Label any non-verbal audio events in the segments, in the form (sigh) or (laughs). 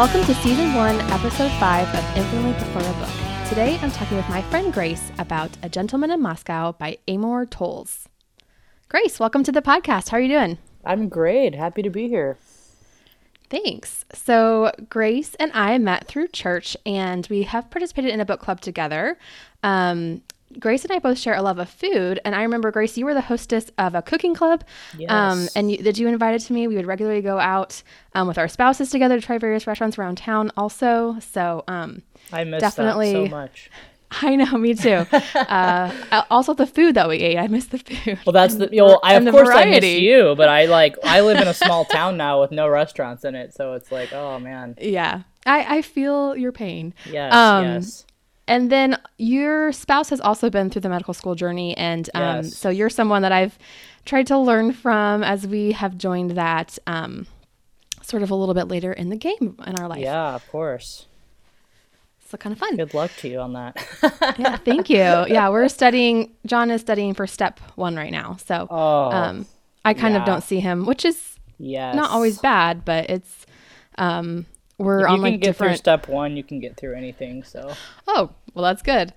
Welcome to Season 1, Episode 5 of Infinitely Prefer a Book. Today I'm talking with my friend Grace about A Gentleman in Moscow by Amor Towles. Grace, welcome to the podcast. How are you doing? I'm great. Happy to be here. Thanks. So, Grace and I met through church and we have participated in a book club together. Um, Grace and I both share a love of food, and I remember Grace, you were the hostess of a cooking club, um, and you, that you invited to me. We would regularly go out um, with our spouses together to try various restaurants around town, also. So, um, I miss Definitely. that so much. (laughs) I know, me too. (laughs) uh, also, the food that we ate, I miss the food. Well, that's the. You know, I of course I miss you, but I like I live in a (laughs) small town now with no restaurants in it, so it's like, oh man, yeah, I, I feel your pain. yes, Um, yes, And then your spouse has also been through the medical school journey, and um, Yes. so you're someone that I've tried to learn from as we have joined that um, sort of a little bit later in the game in our life. yeah, of course. So kind of fun. Good luck to you on that. Yeah, thank you. (laughs) Yeah, we're studying. John is studying for step one right now, so Oh, um, I kind of don't see him, which is yes. not always bad, but it's um, we're If you can like get through step one, you can get through anything. So Oh, well, that's good.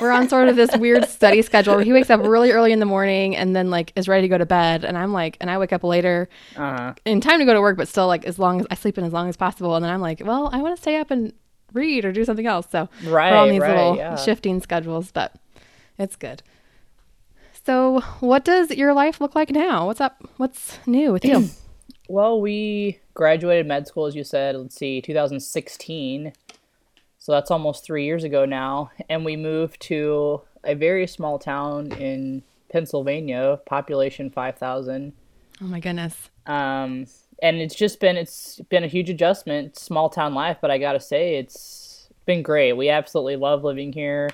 We're on sort of this weird study schedule where he wakes up really early in the morning and then like is ready to go to bed, and I'm like, and I wake up later uh in time to go to work, but still like as long as I sleep in as long as possible, and then I'm like, well, I want to stay up and read or do something else. So Right, we're on these right, little yeah. shifting schedules, but it's good. So, what does your life look like now? What's up? What's new with you? (clears throat) Well, we graduated med school, as you said, let's see, 2016. So that's almost three years ago now. And we moved to a very small town in Pennsylvania, population 5,000. oh my goodness. Um, and it's just been, it's been a huge adjustment, small town life, but I gotta say, it's been great. We absolutely love living here.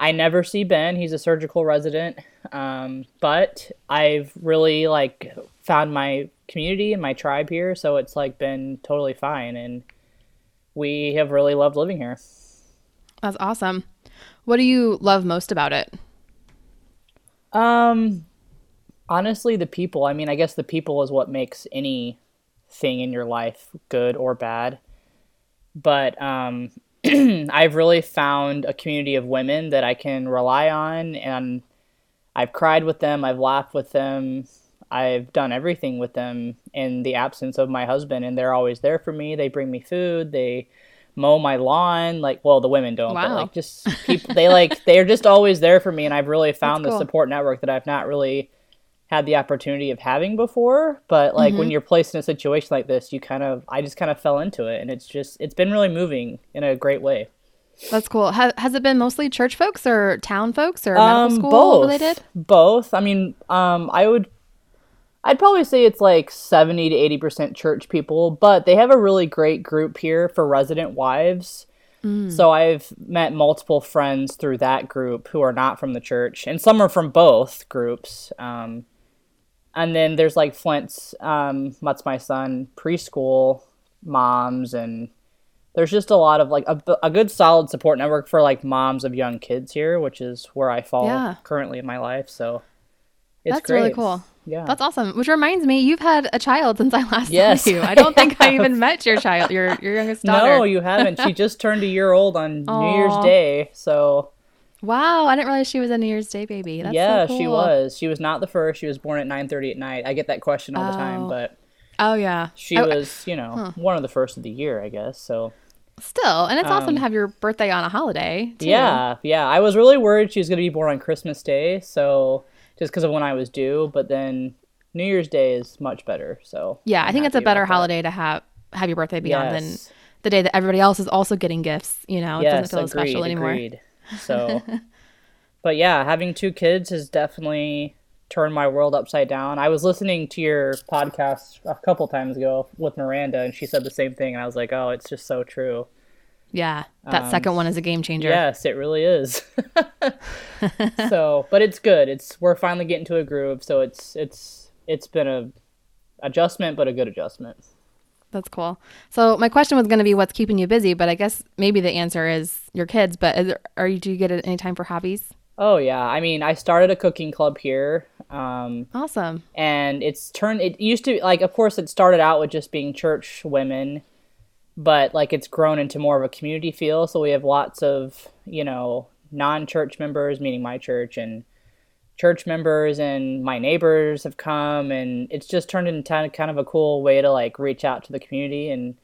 I never see Ben. He's a surgical resident. Um, but I've really like found my community and my tribe here, so it's like been totally fine and we have really loved living here. That's awesome. What do you love most about it? Um honestly the people. I mean, I guess the people is what makes any thing in your life good or bad. But um (clears throat) I've really found a community of women that I can rely on and I've cried with them, I've laughed with them, I've done everything with them in the absence of my husband and they're always there for me. They bring me food, they mow my lawn, like well the women don't, but Wow. like just (laughs) people they like they're just always there for me and I've really found That's the cool. support network that I've not really had the opportunity of having before but like Mm-hmm. when you're placed in a situation like this you kind of i just kind of fell into it and it's just it's been really moving in a great way That's cool. Ha- has it been mostly church folks or town folks or medical um school both related? both i mean um i would i'd probably say it's like 70 to 80 percent church people but they have a really great group here for resident wives so i've met multiple friends through that group who are not from the church and some are from both groups um and then there's like Flint's, um, that's my son, preschool moms, and there's just a lot of like a, a good solid support network for like moms of young kids here, which is where I fall Yeah. currently in my life. So it's That's really cool. Yeah. That's awesome. Which reminds me, you've had a child since I last Yes, saw you. I don't think I even (laughs) met your child, your your youngest daughter. no, you haven't. She just turned a year old on New Year's Day. So wow, I didn't realize she was a New Year's Day baby. That's so yeah, she was. She was not the first. She was born at 9:30 at night. I get that question all the Oh. time, but Oh yeah, she I- was, you know, one of the first of the year, I guess. So still, and it's awesome um, to have your birthday on a holiday. Too. Yeah, yeah. I was really worried she was going to be born on Christmas Day, so just because of when I was due. But then New Year's Day is much better. So yeah. I I'm think it's a better about that. holiday to have have your birthday be on than the day that everybody else is also getting gifts. You know, it yes, doesn't feel as agreed, special anymore. agreed. So, (laughs) but yeah, having two kids has definitely turned my world upside down. I was listening to your podcast a couple times ago with Miranda, and she said the same thing, and I was like, oh, it's just so true. Yeah, that Um, second one is a game changer. Yes, it really is. (laughs) so, but it's good. It's we're finally getting to a groove. So it's it's it's been a adjustment, but a good adjustment. That's cool. So my question was going to be what's keeping you busy, but I guess maybe the answer is your kids. But there, are you do you get any time for hobbies? Oh yeah, I mean, I started a cooking club here, um, Awesome. and it's turned. It used to be like, of course, it started out with just being church women, but like it's grown into more of a community feel. So we have lots of, you know, non church members, meaning my church, and church members and my neighbors have come and it's just turned into kind of a cool way to like reach out to the community and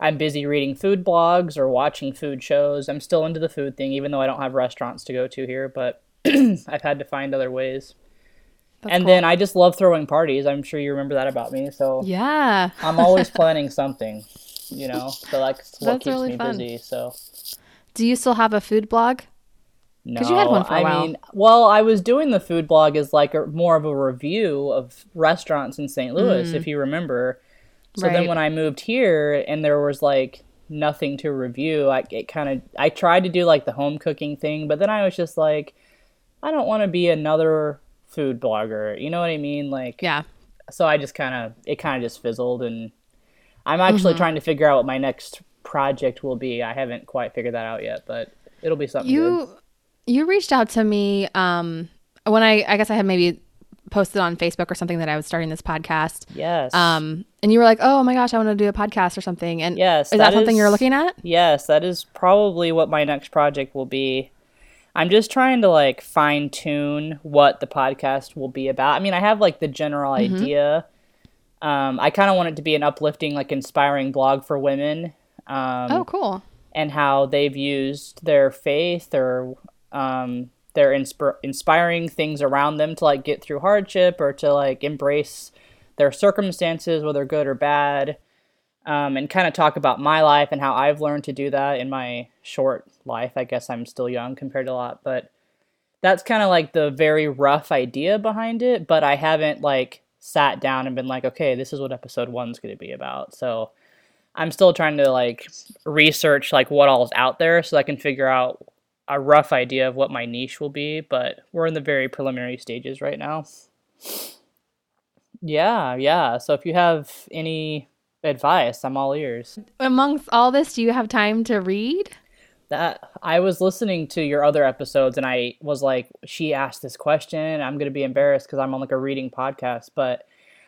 I'm busy reading food blogs or watching food shows. I'm still into the food thing even though I don't have restaurants to go to here, but (clears throat) I've had to find other ways. That's and cool. then I just love throwing parties. I'm sure you remember that about me. So Yeah. I'm always (laughs) planning something, you know. So that's (laughs) what That's keeps really me fun. busy. So Do you still have a food blog? Because no, you had one for a I while. mean, well, I was doing the food blog as like a, more of a review of restaurants in St. Louis, mm. if you remember. So right. then when I moved here and there was like nothing to review, I it kind of I tried to do like the home cooking thing, but then I was just like, I don't want to be another food blogger. You know what I mean? Like, yeah. So I just kind of it kind of just fizzled, and I'm actually mm-hmm. trying to figure out what my next project will be. I haven't quite figured that out yet, but it'll be something. You. Good you reached out to me um, when I, I guess I had maybe posted on Facebook or something that I was starting this podcast. Yes. Um, and you were like, "Oh my gosh, I want to do a podcast or something." And yes, is that, that something is, you're looking at? Yes, that is probably what my next project will be. I'm just trying to like fine tune what the podcast will be about. I mean, I have like the general mm-hmm. idea. Um, I kind of want it to be an uplifting, like inspiring blog for women. Um, oh, cool. And how they've used their faith or um, they're insp- inspiring things around them to like get through hardship or to like embrace their circumstances, whether good or bad, um, and kind of talk about my life and how I've learned to do that in my short life. I guess I'm still young compared to a lot, but that's kind of like the very rough idea behind it. But I haven't like sat down and been like, okay, this is what episode one's going to be about. So I'm still trying to like research like what all's out there so I can figure out a rough idea of what my niche will be, but we're in the very preliminary stages right now. Yeah, yeah. So if you have any advice, I'm all ears. Amongst all this, do you have time to read? That I was listening to your other episodes and I was like, she asked this question. I'm going to be embarrassed because I'm on like a reading podcast, but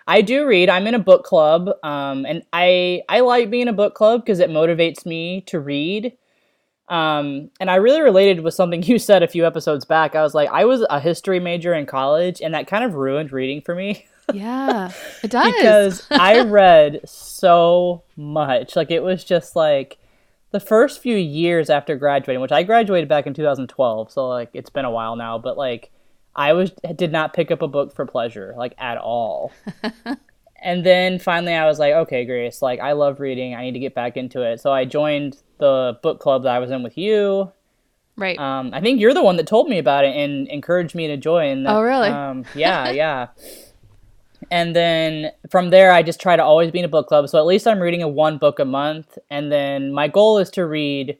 I do read. I'm in a book club, um, and I I like being a book club because it motivates me to read. Um, and I really related with something (laughs) you said a few episodes back. I was like, I was a history major in college, and that kind of ruined reading for me. (laughs) yeah, it does. because I (laughs) read so much. Like, it was just like the first few years after graduating, which I graduated back in 2012. So, like, it's been a while now, but like, I was did not pick up a book for pleasure, like, at all. (laughs) and then finally I was like, okay, Grace, like I love reading. I need to get back into it. So I joined the book club that I was in with you. Right. Um, I think you're the one that told me about it and encouraged me to join. Oh, really? Um, yeah, yeah. (laughs) and then from there, I just try to always be in a book club. So at least I'm reading a one book a month. And then my goal is to read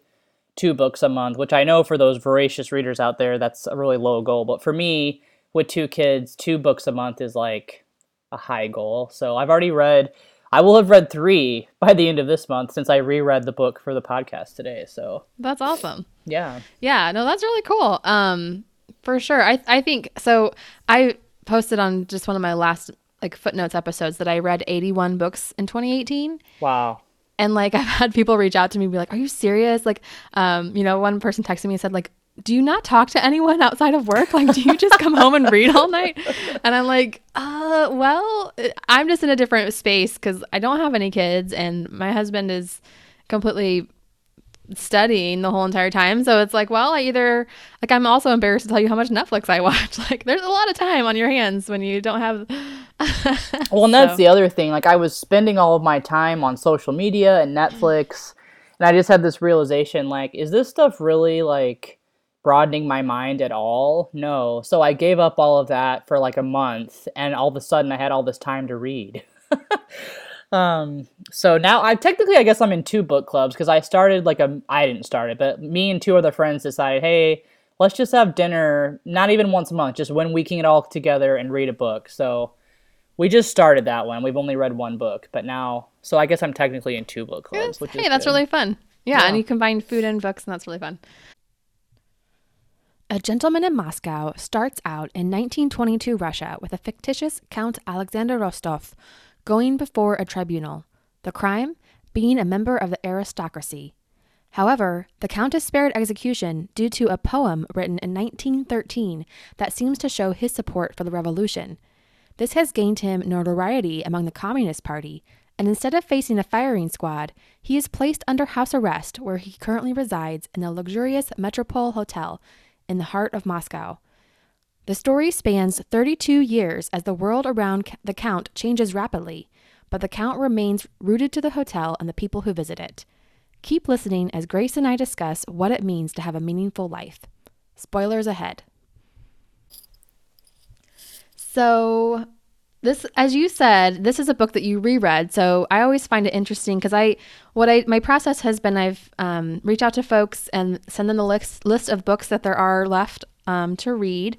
two books a month, which I know for those voracious readers out there, that's a really low goal. But for me, with two kids, two books a month is like a high goal. So I've already read I will have read three (laughs) by the end of this month since I reread the book for the podcast today. So that's awesome. Yeah. Yeah. No, that's really cool. Um, for sure. I I think so. I posted on just one of my last like footnotes episodes that I read 81 books in 2018. Wow. And like (laughs) I've had people reach out to me and be like, "Are you serious?" Like, um, you know, one person texted me and said like, do you not talk to anyone outside of work? Like, do you just come home and read all night? (laughs) And I'm like, uh, well, I'm just in a different space because I don't have any kids and my husband is completely studying the whole entire time. So it's like, well, I either, like, I'm also embarrassed to tell you how much Netflix I (laughs) watch. Like, there's a lot of time on your hands when you don't have. (laughs) well, and that's so. the other thing. Like, I was spending all of my time on social media and Netflix. And I just had this realization like, is this stuff really like broadening my mind at all. No. So I gave up all of that for like a month and all of a sudden I had all this time to read. (laughs) um so now I technically I guess I'm in two book clubs because I started like a I didn't start it, but me and two other friends decided, "Hey, let's just have dinner not even once a month, just when we can get all together and read a book." So we just started that one. We've only read one book, but now so I guess I'm technically in two book clubs, which hey, that's good. really fun. Yeah, yeah, and you combine food and books, and that's really fun. A Gentleman in Moscow starts out in 1922 Russia with a fictitious Count Alexander Rostov going before a tribunal. The crime? being a member of the aristocracy. However, the Count is spared execution due to a poem written in 1913 that seems to show his support for the revolution. This has gained him notoriety among the Communist Party, and instead of facing a firing squad, he is placed under house arrest where he currently resides in the luxurious Metropole Hotel in the heart of Moscow. The story spans 32 years as the world around the Count changes rapidly, but the Count remains rooted to the hotel and the people who visit it. Keep listening as Grace and I discuss what it means to have a meaningful life. Spoilers ahead. So, this as you said this is a book that you reread so i always find it interesting because i what i my process has been i've um, reached out to folks and send them the list list of books that there are left um, to read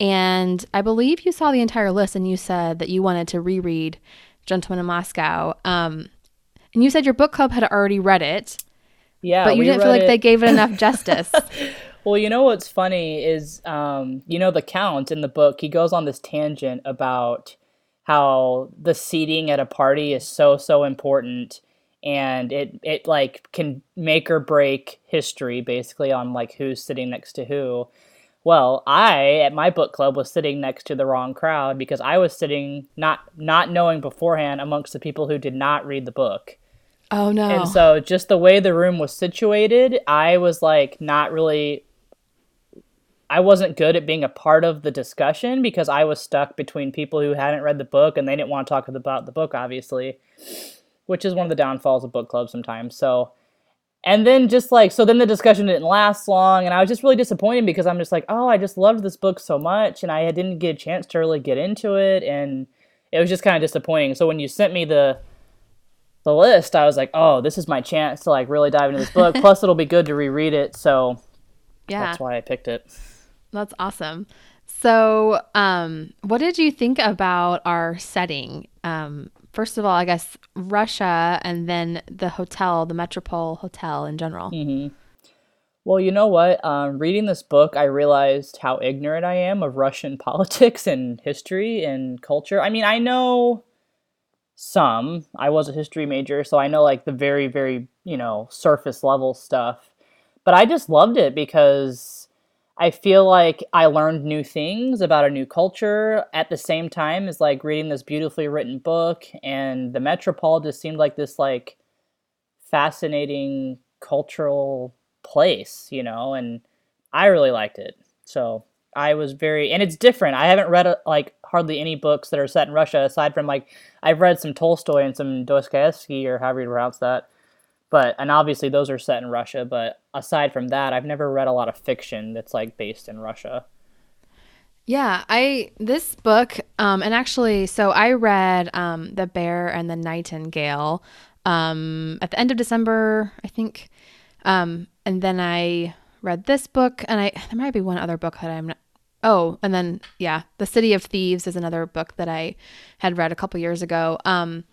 and i believe you saw the entire list and you said that you wanted to reread gentleman in moscow um, and you said your book club had already read it Yeah, but you didn't feel like it- they gave it enough justice (laughs) Well, you know what's funny is, um, you know, the count in the book, he goes on this tangent about how the seating at a party is so, so important. And it, it like can make or break history basically on like who's sitting next to who. Well, I at my book club was sitting next to the wrong crowd because I was sitting not not knowing beforehand amongst the people who did not read the book. oh no And so just the way the room was situated, I was like not really I wasn't good at being a part of the discussion because I was stuck between people who hadn't read the book and they didn't want to talk about the book obviously, which is one of the downfalls of book clubs sometimes. So and then just like so then the discussion didn't last long and I was just really disappointed because I'm just like, "Oh, I just loved this book so much and I didn't get a chance to really get into it and it was just kind of disappointing. So when you sent me the the list, I was like, "Oh, this is my chance to like really dive into this book. (laughs) Plus, it'll be good to reread it." So yeah that's why I picked it. That's awesome. So, um, what did you think about our setting? Um, first of all, I guess Russia, and then the hotel, the Metropole Hotel in general. Mm-hmm. Well, you know what? Um, reading this book, I realized how ignorant I am of Russian (laughs) politics and history and culture. I mean, I know some. I was a history major, so I know like the very, very, you know, surface level stuff. But I just loved it because I feel like I learned new things about a new culture at the same time as like reading this beautifully written book. And the Metropole just seemed like this like fascinating cultural place, you know, and I really liked it. So I was very, and it's different. I haven't read uh, like hardly any books that are set in Russia aside from like I've read some Tolstoy and some Dostoevsky or however you pronounce that. But and obviously those are set in Russia. But aside from that, I've never read a lot of fiction that's like based in Russia. Yeah, I this book, um, and actually, so I read um, The Bear and the Nightingale um, at the end of December, I think, um, and then I read this book, and I there might be one other book that I'm not. Oh, and then yeah, The City of Thieves is another book that I had read a couple years ago. Um,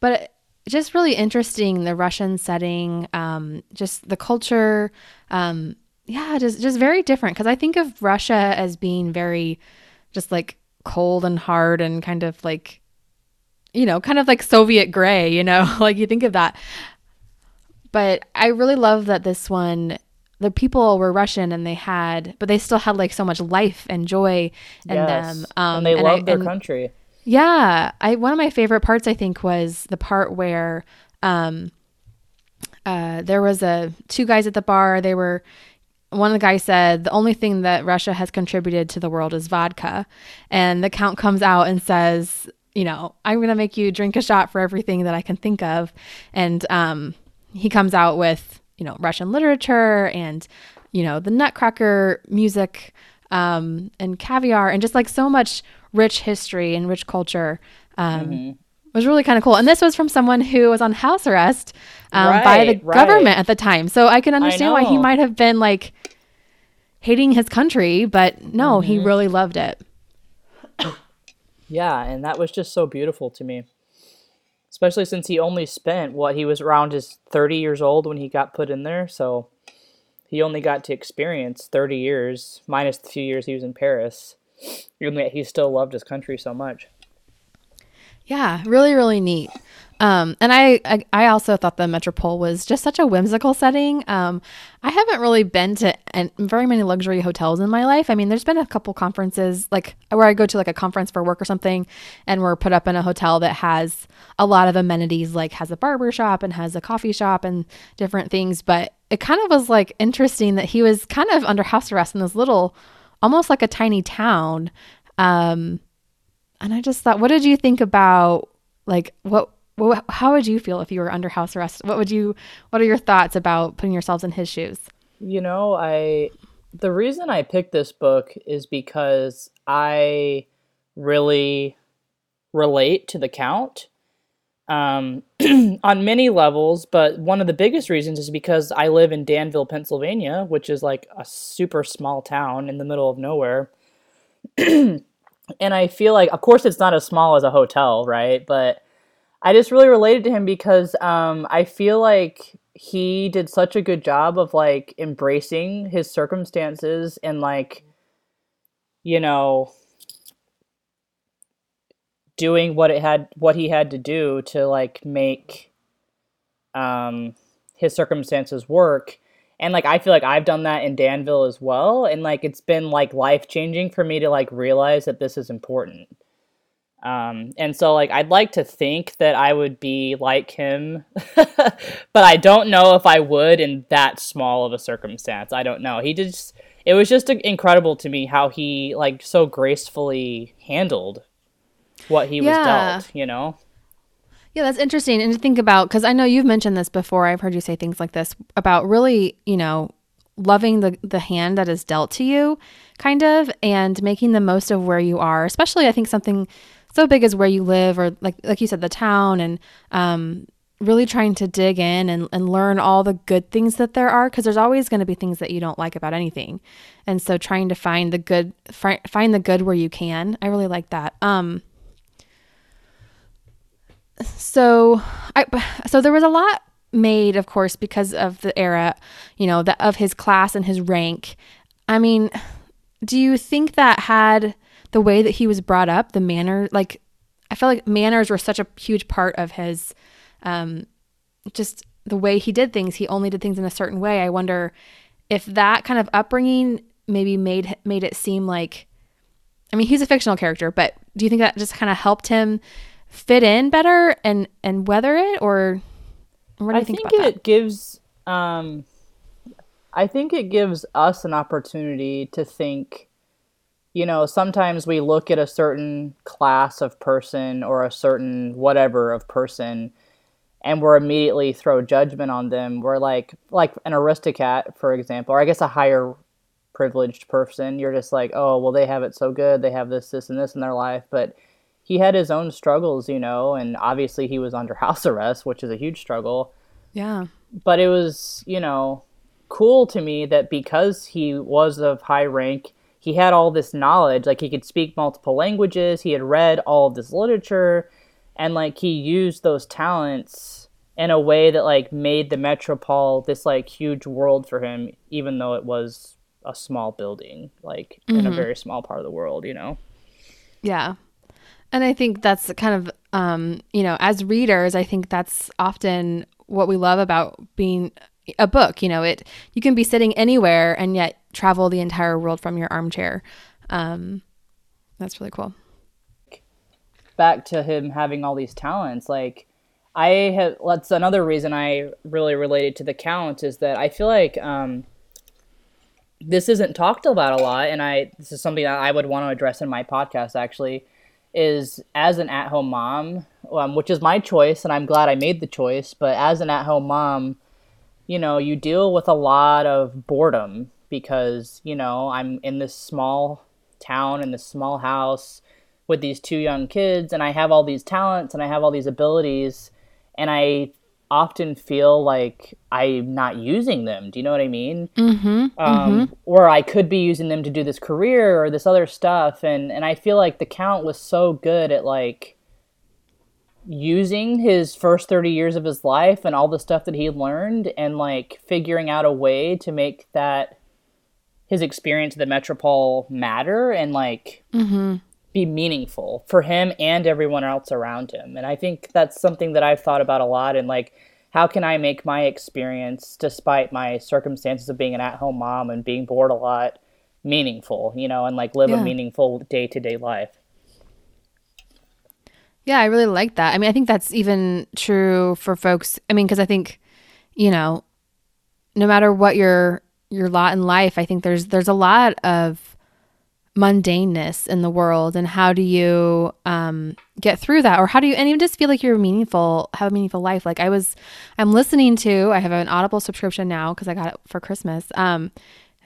but just really interesting the Russian setting, um, just the culture. Um, yeah, just just very different because I think of Russia as being very just like cold and hard and kind of like you know, kind of like Soviet gray, you know, (laughs) like you think of that. But I really love that this one the people were Russian and they had but they still had like so much life and joy in them. Um and they I- their and- country. Yeah, I one of my favorite parts I think was the part where um uh there was a two guys at the bar, they were one of the guys said the only thing that Russia has contributed to the world is vodka. And the count comes out and says, you know, I'm going to make you drink a shot for everything that I can think of. And um he comes out with, you know, Russian literature and you know, the Nutcracker music um and caviar and just like so much rich history and rich culture. Um was really kind of cool. And this was from someone who was on house arrest um, by the Right, right. government at the time. So I can understand why he might have been like hating his country, but no, he really loved it. Yeah, and that was just so beautiful to me. Especially since he only spent what he was around his 30 years old when he got put in there, so he only got to experience 30 years minus the few years he was in Paris. Even yet he still loved his country so much. Yeah, really, really neat. Um, and I, I, I also thought the Metropole was just such a whimsical setting. Um, I haven't really been to an, very many luxury hotels in my life. I mean, there's been a couple conferences like where I go to like a conference for work or something, and we're put up in a hotel that has a lot of amenities, like has a barber shop and has a coffee shop and different things. But it kind of was like interesting that he was kind of under house arrest in this little, almost like a tiny town. Um, and I just thought, what did you think about like what well, how would you feel if you were under house arrest? What would you what are your thoughts about putting yourselves in his shoes? You know, I the reason I picked this book is because I really relate to the count um, (clears throat) on many levels, but one of the biggest reasons is because I live in Danville, Pennsylvania, which is like a super small town in the middle of nowhere. (clears throat) and I feel like, of course, it's not as small as a hotel, right? But I just really related to him because um, I feel like he did such a good job of like embracing his circumstances and like, you know, doing what it had what he had to do to like make um his circumstances work. And like i feel like i've done that in danville as well. And like it's been like life changing for me to like realize that this is important um, and so like I'd like to think that I would be like him, (laughs) but I don't know if I would in that small of a circumstance. I don't know. He just it was just incredible to me how he like so gracefully handled what he yeah. was dealt, you know. Yeah, that's interesting. And to think about because I know you've mentioned this before. I've heard you say things like this about really, you know, loving the the hand that is dealt to you, kind of, and making the most of where you are. Especially, I think something so big as where you live or like like you said the town and um, really trying to dig in and, and learn all the good things that there are because there's always going to be things that you don't like about anything. And so trying to find the good fi- find the good where you can. I really like that. Um so i so there was a lot made of course because of the era you know the, of his class and his rank. I mean do you think that had the way that he was brought up, the manner, like I felt like manners were such a huge part of his, um, just the way he did things. He only did things in a certain way. I wonder if that kind of upbringing maybe made made it seem like, I mean, he's a fictional character, but do you think that just kind of helped him fit in better and and weather it, or what do you I think, think it that? gives. Um, I think it gives us an opportunity to think you know, sometimes we look at a certain class of person or a certain whatever of person and we're immediately throw judgment on them. We're like like an aristocrat, for example, or I guess a higher privileged person. You're just like, oh, well, they have it so good. They have this, this, and this in their life. But he had his own struggles, you know, and obviously he was under (laughs) house arrest, which is a huge struggle. Yeah. But it was, you know, cool to me that because he was of high rank he had all this knowledge like he could speak multiple languages he had read all of this literature and like he used those talents in a way that like made the metropole this like huge world for him even though it was a small building like mm-hmm. in a mm-hmm. very small part of the world you know yeah and i think that's kind of um you know as readers i think that's often what we love about being a book you know it you can be sitting anywhere and yet travel the entire world from your armchair. Um, that's really cool. Back to him having all these talents, like I have. That's another reason I really related to the Count is that I feel like um, this isn't talked about a lot, and I this is something that I would want to address in my podcast. Actually, is as an at-home mom, um, which is my choice, and I'm glad I made the choice. But as an at-home mom, you know, you deal with a lot of boredom because you know I'm in this small town in this small house with these two young kids and I have all these talents and I have all these abilities and I often feel like I'm not using them. Do you know what I mean? Mm-hmm, um, mm-hmm. Or I could be using them to do this career or this other stuff, and and I feel like the count was so good at like using his first 30 years of his life and all the stuff that he learned and like figuring out a way to make that his experience at the Metropole matter and like mm-hmm. be meaningful for him and everyone else around him. And I think that's something that I've thought about a lot and like how can I make my experience despite my circumstances of being an at-home mom and being bored a lot meaningful, you know, and like live yeah. a meaningful day-to-day life. Yeah, I really like that. I mean, I think that's even true for folks. I mean, cuz I think you know, no matter what your your lot in life, I think there's there's a lot of mundaneness in the world and how do you um, get through that or how do you and even just feel like you're meaningful have a meaningful life like i was i'm listening to i have an audible subscription now because i got it for christmas um,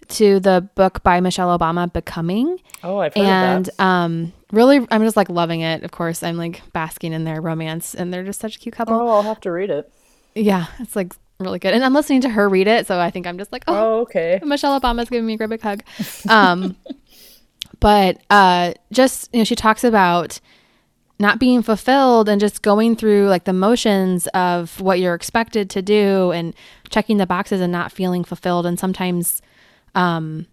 to the book by michelle obama becoming oh i've heard and um, really i'm just like loving it of course i'm like basking in their romance and they're just such a cute couple oh i'll have to read it yeah it's like really good. And I'm listening to her read it, so I think I'm just like, oh, oh okay. Michelle Obama's giving me a great big hug. Um, (laughs) but uh, just you know, she talks about not being fulfilled and just going through like the motions of what you're expected to do and checking the boxes and not feeling fulfilled. And sometimes, um,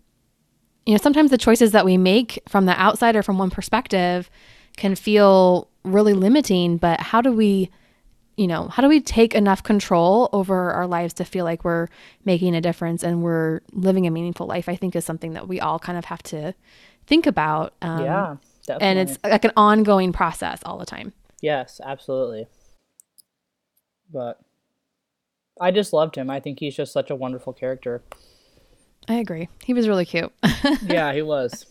you know, sometimes the choices that we make from the outside or from one perspective can feel really limiting. But how do we you know, how do we take enough control over our lives to feel like we're making a difference and we're living a meaningful life? I think is something that we all kind of have to think about. Um, yeah, definitely. and it's like an ongoing process all the time. Yes, absolutely. But I just loved him. I think he's just such a wonderful character. I agree. He was really cute. (laughs) yeah, he was.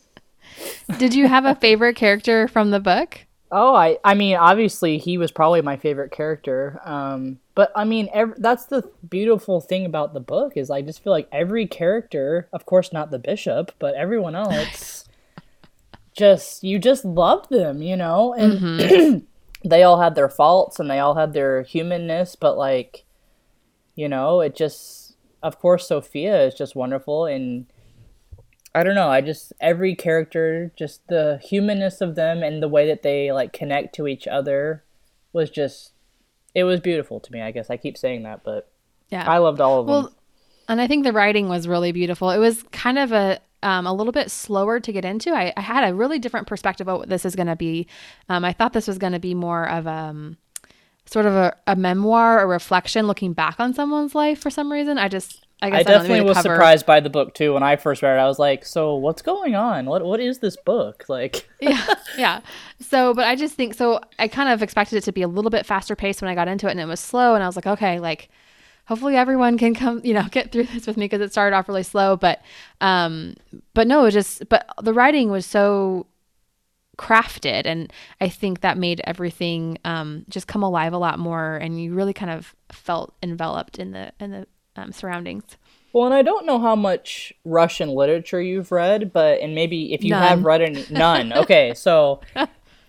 Did you have a favorite character from the book? Oh, I I mean, obviously he was probably my favorite character. Um, but I mean, every, that's the beautiful thing about the book is I just feel like every character, of course not the bishop, but everyone else, (laughs) just you just love them, you know, and mm-hmm. (clears throat) they all had their faults and they all had their humanness, but like, you know, it just, of course, Sophia is just wonderful and I don't know. I just every character, just the humanness of them and the way that they like connect to each other was just it was beautiful to me. I guess I keep saying that, but yeah, I loved all of well, them. And I think the writing was really beautiful. It was kind of a um, a little bit slower to get into. I, I had a really different perspective of what this is going to be. Um, I thought this was going to be more of a um, sort of a, a memoir, a reflection, looking back on someone's life. For some reason, I just I, guess I definitely was cover. surprised by the book too when I first read it. I was like, "So what's going on? What what is this book (laughs) like?" yeah, yeah. So, but I just think so. I kind of expected it to be a little bit faster paced when I got into it, and it was slow. And I was like, okay, like hopefully everyone can come, you know, (laughs) get through this with me because it started off really slow. But, um, but no, it was just, but the writing was so crafted, and I think that made everything um, just come alive a lot more, and you really kind of felt enveloped in the in the um, surroundings. Well, and I don't know how much Russian literature you've read, but and maybe if you none. have read any, (laughs) none. okay, so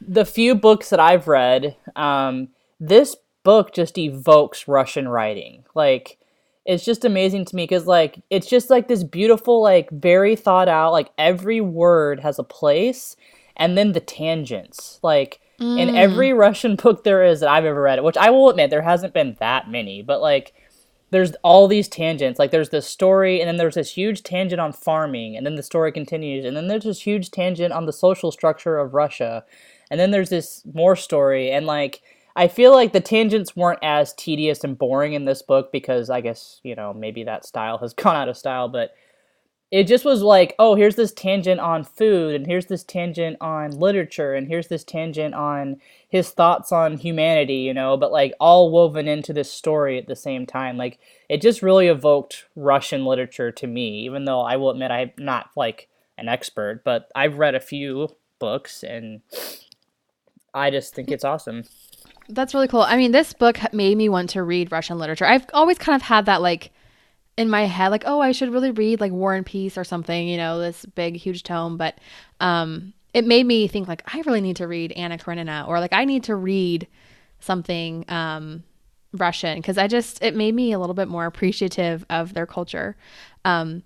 the few books that I've read, um, this book just evokes Russian writing. Like it's just amazing to me because like it's just like this beautiful, like very thought out. Like every word has a place, and then the tangents, like. Mm. In every Russian book there is that I've ever read, which I will admit there hasn't been that many, but like there's all these tangents. Like there's this story, and then there's this huge tangent on farming, and then the story continues, and then there's this huge tangent on the social structure of Russia, and then there's this more story, and like I feel like the tangents weren't as tedious and boring in this book because I guess you know maybe that style has (laughs) gone out of style, but it just was like, oh, here's this tangent on food, and here's this tangent on literature, and here's this tangent on his thoughts on humanity, you know, but like all woven into this story at the same time. Like it just really evoked Russian literature to me, even though I will admit I'm not like an expert, but I've read a few books and I just think it's awesome. That's really cool. I mean, this book made me want to read Russian literature. I've always kind of had that like in my head like oh i should really read like war and peace or something you know this big huge tome but um it made me think like i really need to read anna karenina or like i need to read something um russian because i just it made me a little bit more appreciative of their culture. Um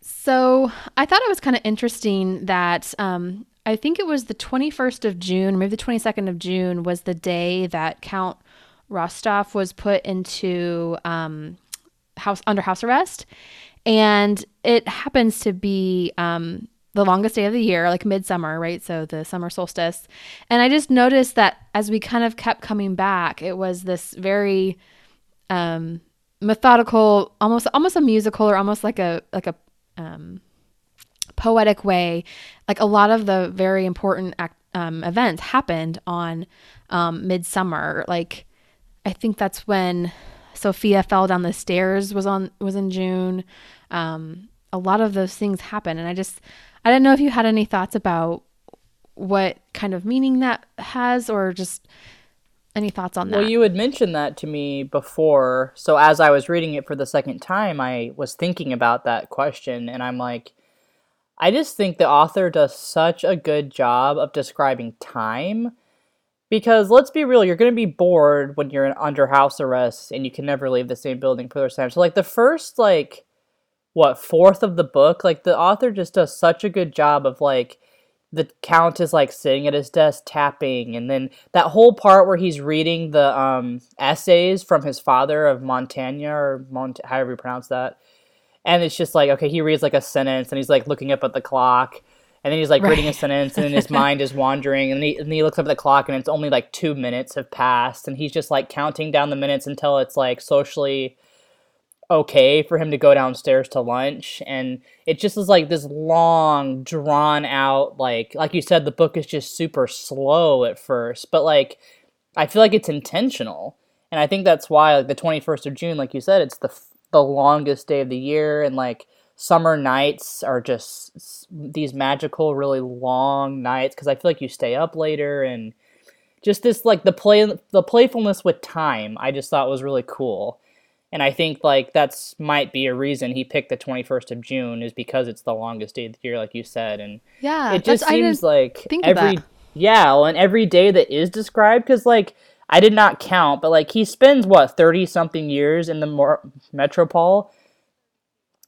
so i thought it was kind of interesting that um i think it was the 21st of june maybe the 22nd of june was the day that count Rostov was put into um, house under house arrest, and it happens to be um, the longest day of the year, like midsummer, right? So the summer solstice. And I just noticed that as we kind of kept coming back, it was this very um, methodical, almost almost a musical or almost like a like a um, poetic way. Like a lot of the very important act, um, events happened on um, midsummer. Like I think that's when Sophia fell down the stairs was on was in June. Um, a lot of those things happen, and I just I didn't know if you had any thoughts about what kind of meaning that has, or just any thoughts on that? Well, you had mentioned that to me before. So as I was reading it for the second time, I was thinking about that question, and I'm like, I just think the author does such a good job of describing time. Because let's be real, you're going to be bored when you're under house arrest and you can never leave the same building for the rest of time. So, like, the first, like, what, fourth of the book, like, the author just does such a good job of, like, the count is like sitting at his desk tapping and then that whole part where he's reading the um, essays from his father of montaigne or Mont- however you pronounce that and it's just like okay he reads like a sentence and he's like looking up at the clock and then he's like right. reading a sentence and then his (laughs) mind is wandering and he, and he looks up at the clock and it's only like two minutes have passed and he's just like counting down the minutes until it's like socially okay for him to go downstairs to lunch and it just is like this long drawn out like like you said the book is just super slow at first but like i feel like it's intentional and i think that's why like the 21st of june like you said it's the the longest day of the year and like summer nights are just these magical really long nights because i feel like you stay up later and just this like the play the playfulness with time i just thought was really cool and I think like that's might be a reason he picked the 21st of June is because it's the longest day of the year, like you said, and yeah, it just seems like every yeah, well, and every day that is described because like I did not count, but like he spends what 30 something years in the Mor- metropole.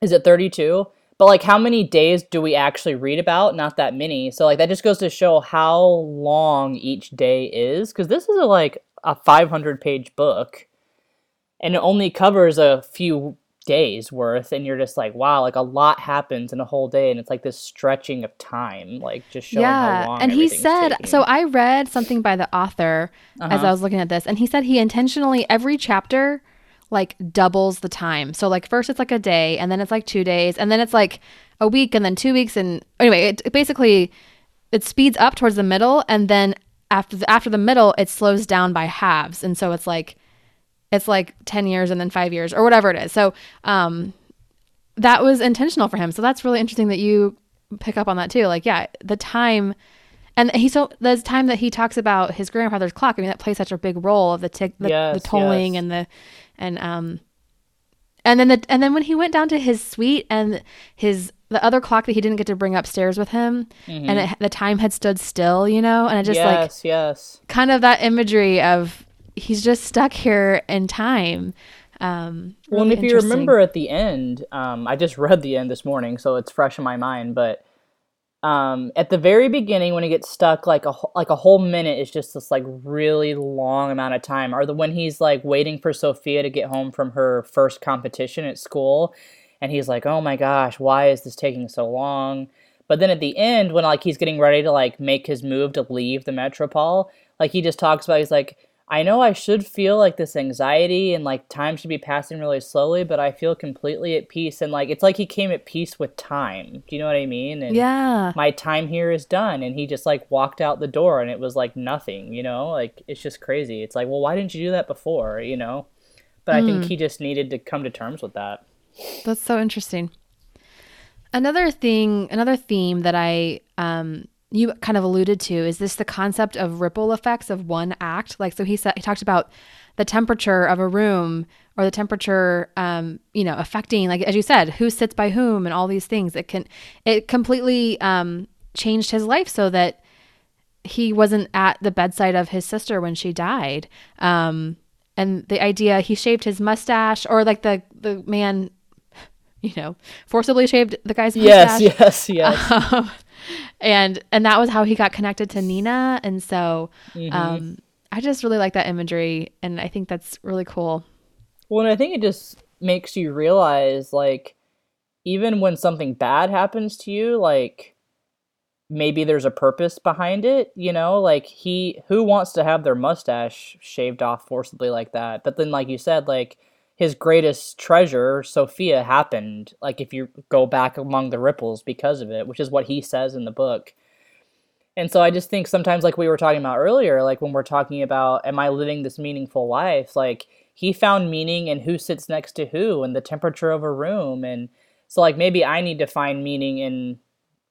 Is it 32? But like how many days do we actually read about? Not that many. So like that just goes to show how long each day is because this is a, like a 500 page book and it only covers a few days worth and you're just like wow like a lot happens in a whole day and it's like this stretching of time like just showing yeah. how long and he said taking. so i read something by the author uh-huh. as i was looking at this and he said he intentionally every chapter like doubles the time so like first it's like a day and then it's like two days and then it's like a week and then two weeks and anyway it, it basically it speeds up towards the middle and then after the, after the middle it slows down by halves and so it's like it's like 10 years and then five years or whatever it is. So, um, that was intentional for him. So that's really interesting that you pick up on that too. Like, yeah, the time and he so the time that he talks about his grandfather's clock. I mean, that plays such a big role of the tick, the, yes, the tolling yes. and the and um and then the and then when he went down to his suite and his the other clock that he didn't get to bring upstairs with him mm-hmm. and it, the time had stood still, you know, and I just yes, like yes, kind of that imagery of he's just stuck here in time. Um, really well, and if you remember at the end, um, I just read the end this morning, so it's fresh in my mind. But um, at the very beginning, when he gets stuck, like a like a whole minute is just this like really long amount of time. Or the when he's like waiting for Sophia to get home from her first competition at school, and he's like, "Oh my gosh, why is this taking so long?" But then at the end, when like he's getting ready to like make his move to leave the Metropole, like he just talks about, he's like I know I should feel like this anxiety and like time should be passing really slowly, but I feel completely at peace. And like, it's like he came at peace with time. Do you know what I mean? And yeah. My time here is done. And he just like walked out the door and it was like nothing, you know? Like, it's just crazy. It's like, well, why didn't you do that before, you know? But mm. I think hmm. he just needed to come to terms with that. That's so interesting. Another thing, another theme that I um, you kind of alluded to is this the concept of ripple effects of one act? Like so he said he talked about the temperature of a room or the temperature um, you know affecting like as you said who sits by whom and all these things. It can it completely um, changed his life so that he wasn't at the bedside of his sister when she died. Um, and the idea he shaved his mustache or like the the man you know forcibly shaved the guy's mustache. yes yes yes. (laughs) Um, and and that was how he got connected to Nina. And so mm-hmm. um, I just really like that imagery, and I think that's really cool. Well, and I think it just makes you realize, like, even when something bad happens to you, like maybe there's a purpose behind it, you know? Like he who wants to have their mustache shaved off forcibly like that? But then like you said, like his greatest treasure, Sofia, happened like if you go back among the ripples because of it, which is what he says in the book. And so I just think sometimes like we were talking about earlier, like when we're talking about am I living this meaningful life, like he found meaning in who sits next to who and the temperature of a room and so like maybe I need to find meaning in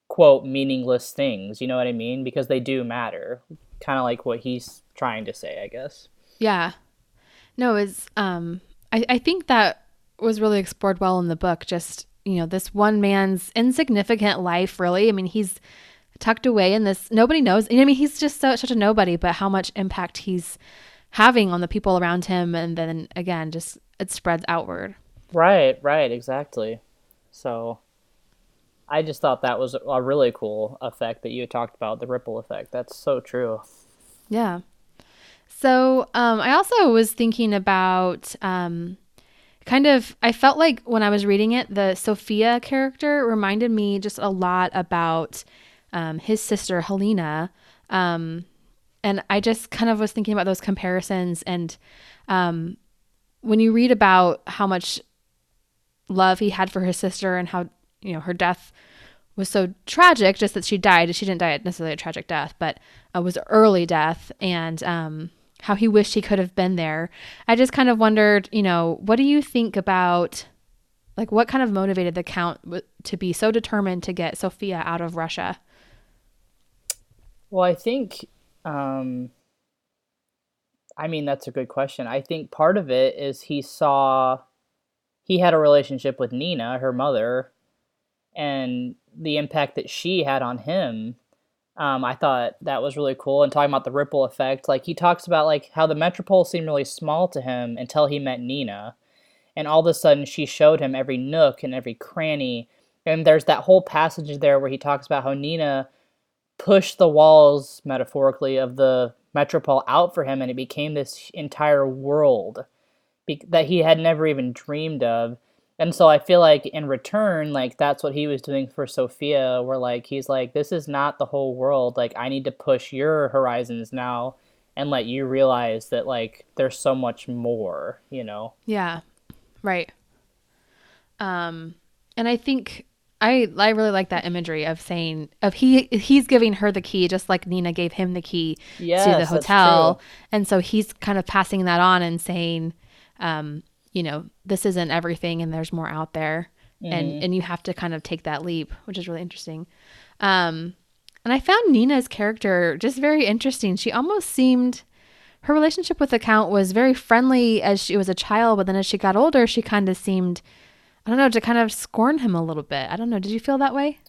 quote meaningless things, you know what I mean? Because they do matter. Kind of like what he's trying to say, I guess. Yeah. No, it's um I, I think that was really explored well in the book. Just, you know, this one man's insignificant life really. I mean, he's tucked away in this nobody knows. I mean, he's just so, such a nobody, but how much impact he's having on the people around him and then again just it spreads outward. Right, right, exactly. So I just thought that was a really cool effect that you talked about, the ripple effect. That's so true. Yeah. So um, I also was thinking about um, kind of, I felt like when I was reading it, the Sofia character reminded me just a lot about um, his sister, Helena. Um, and I just kind of was thinking about those comparisons. And um, when you read about how much love he had for his sister and how, you know, her death was so tragic, just that she died. She didn't die necessarily a tragic death, but it was early death. And, um, how he wished he could have been there. I just kind of wondered, you know, what do you think about like what kind of motivated the count to be so determined to get Sofia out of Russia? Well, I think um I mean that's a good question. I think part of it is he saw he had a relationship with Nina, her mother, and the impact that she had on him um, I thought that was really cool. And talking about the ripple effect, like he talks about like how the metropol seemed really small to him until he met Nina, and all of a sudden she showed him every nook and every cranny. And there's that whole passage there where he talks about how Nina pushed the walls, metaphorically, of the metropol out for him, and it became this entire world be- that he had never even dreamed of and so I feel like in return, like that's what he was doing for Sofia, where like he's like, this is not the whole world. Like I need to push your horizons now and let you realize that like there's so much more, you know? Yeah. Right. Um and I think I I really like that imagery of saying of he he's giving her the key just like Nina gave him the key yes, to the hotel. And so he's kind of passing that on and saying, um, you know, this isn't everything and there's more out there. Mm-hmm. And and you have to kind of take that leap, which is really interesting. Um and I found Nina's character just very interesting. She almost seemed her relationship with the count was very friendly as she was a child, but then as she got older, she kind of seemed I don't know, to kind of scorn him a little bit. I don't know. Did you feel that way?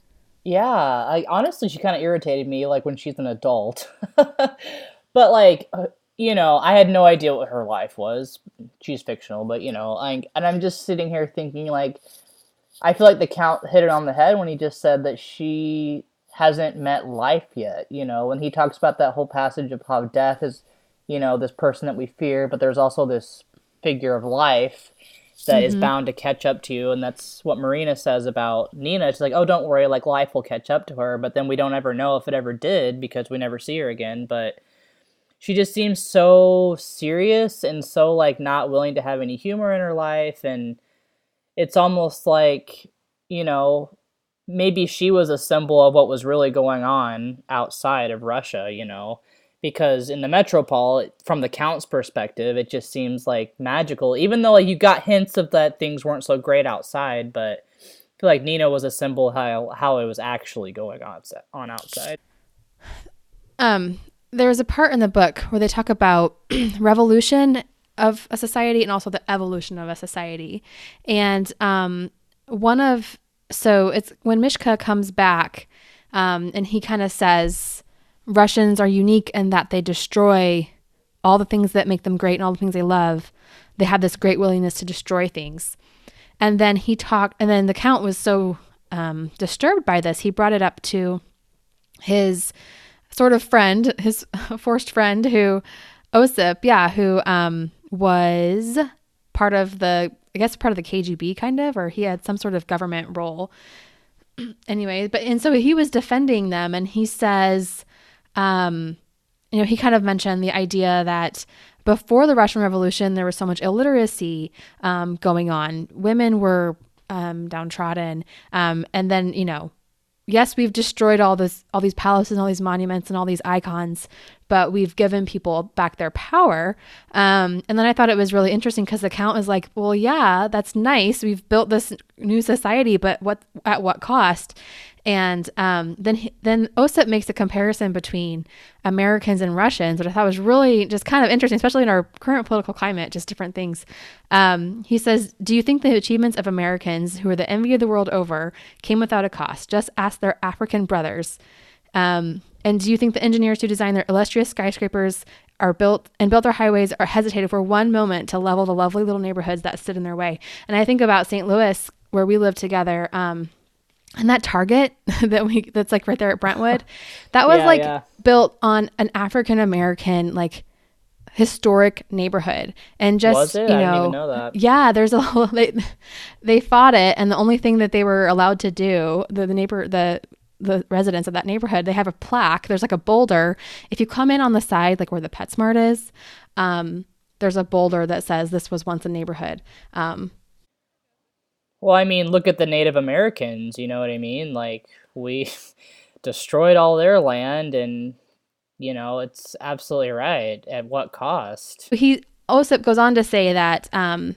Yeah, I honestly she kind of irritated me like when she's an adult. (laughs) but like uh, you know, I had no idea what her life was. She's fictional, but you know, like, and I'm just sitting here thinking, like, I feel like the count hit it on the head when he just said that she hasn't met life yet. You know, when he talks about that whole passage of how death is, you know, this person that we fear, but there's also this figure of life that mm-hmm. is bound to catch up to you, and that's what Marina says about Nina. She's like, "Oh, don't worry, like life will catch up to her," but then we don't ever know if it ever did because we never see her again, but she just seems so serious and so like not willing to have any humor in her life and it's almost like you know maybe she was a symbol of what was really going on outside of Russia you know? Because in the metropol from the count's perspective it just seems like magical even though like you got hints of that things weren't so great outside but I feel like Nina was a symbol how how it was actually going on on outside. Um there's a part in the book where they talk about (clears throat) revolution of a society and also the evolution of a society. And um, one of so it's when Mishka comes back, um, and he kind of says Russians are unique in that they destroy all the things that make them great and all the things they love. They have this great willingness to destroy things. And then he talked, and then the count was so um, disturbed by this, he brought it up to his sort of friend, his (laughs) forced friend who Osip, yeah, who um was part of the I guess part of the KGB kind of or he had some sort of government role. (clears throat) anyway, but and so he was defending them, and he says, um, you know, he kind of mentioned the idea that before the Russian Revolution, there was so much illiteracy um, going on. Women were um, downtrodden, um, and then you know yes, we've destroyed all this, all these palaces and all these monuments and all these icons, but we've given people back their power. Um, and then I thought it was really interesting because the count was like, well, yeah, that's nice. We've built this new society, but what at what cost? And um, then then Osip makes a comparison between Americans and Russians, which I thought was really just kind of interesting, especially in our current political climate, just different things. Um, he says, "Do you think the achievements of Americans, who are the envy of the world over, came without a cost? Just ask their African brothers." Um, and do you think the engineers who designed their illustrious skyscrapers are built and built their highways are hesitated for one moment to level the lovely little neighborhoods that stood in their way? And I think about St. Louis, where we live together. Um, and that Target (laughs) that we that's like right there at Brentwood, that was Yeah, like yeah. built on an African American like historic neighborhood. And just you I know, didn't even know that. yeah there's a whole they, they fought it. And the only thing that they were allowed to do the, the neighbor the the residents of that neighborhood they have a plaque. There's like a boulder. If you come in on the side like where the PetSmart is um there's a boulder that says this was once a neighborhood. Um Well, I mean, look at the Native Americans, you know what I mean? Like, we (laughs) destroyed all their land, and, you know, it's absolutely right. At what cost? he Osip goes on to say that um,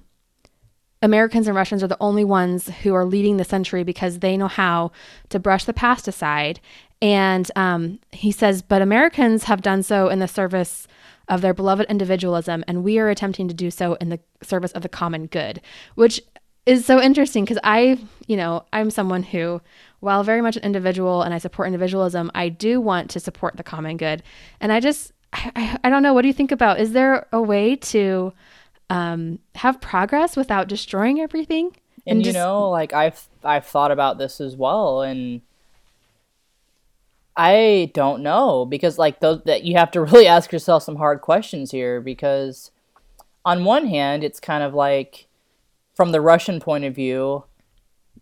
Americans and Russians are the only ones who are leading the century because they know how to brush the past aside. And um, he says, but Americans have done so in the service of their beloved individualism, and we are attempting to do so in the service of the common good, which is so interesting because I, you know, I'm someone who, while very much an individual and I support individualism, I do want to support the common good. And I just, I, I, don't know. What do you think about? Is there a way to um, have progress without destroying everything? And, you just- know, like I've I've thought about this as well, and I don't know because like those that you have to (laughs) really ask yourself some hard questions here because on one hand, it's kind of like from the Russian point of view,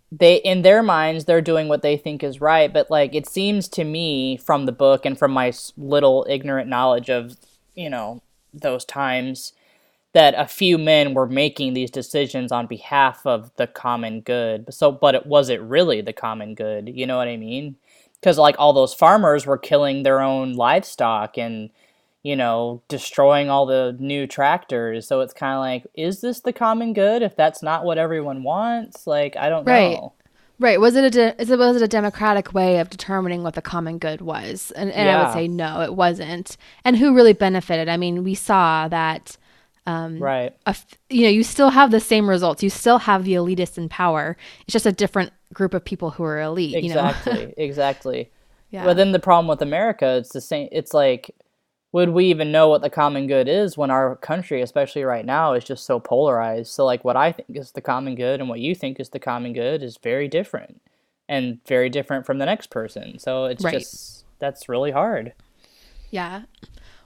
they in their minds they're doing what they think is right, but like it seems to me from the book and from my little ignorant knowledge of you know those times that a few men were making these decisions on behalf of the common good. So, but it was it really the common good? You know what I mean? Because like all those farmers were killing their own livestock and you know destroying all the new tractors. So it's kind of like, is this the common good? If that's not what everyone wants, like I don't Right. know. Right. Was it a de- is it was it a democratic way of determining what the common good was? And, and I would say no, it wasn't. And who really benefited? I mean, we saw that um, Right. a f- you know you still have the same results. You still have the elitists in power. It's just a different group of people who are elite. You know. Exactly. (laughs) exactly. yeah. But then the problem with America, it's the same. It's like, would we even know what the common good is when our country, especially right now, is just so polarized? So, like, what I think is the common good and what you think is the common good is very different and very different from the next person. So, it's Right. just, that's really hard. Yeah.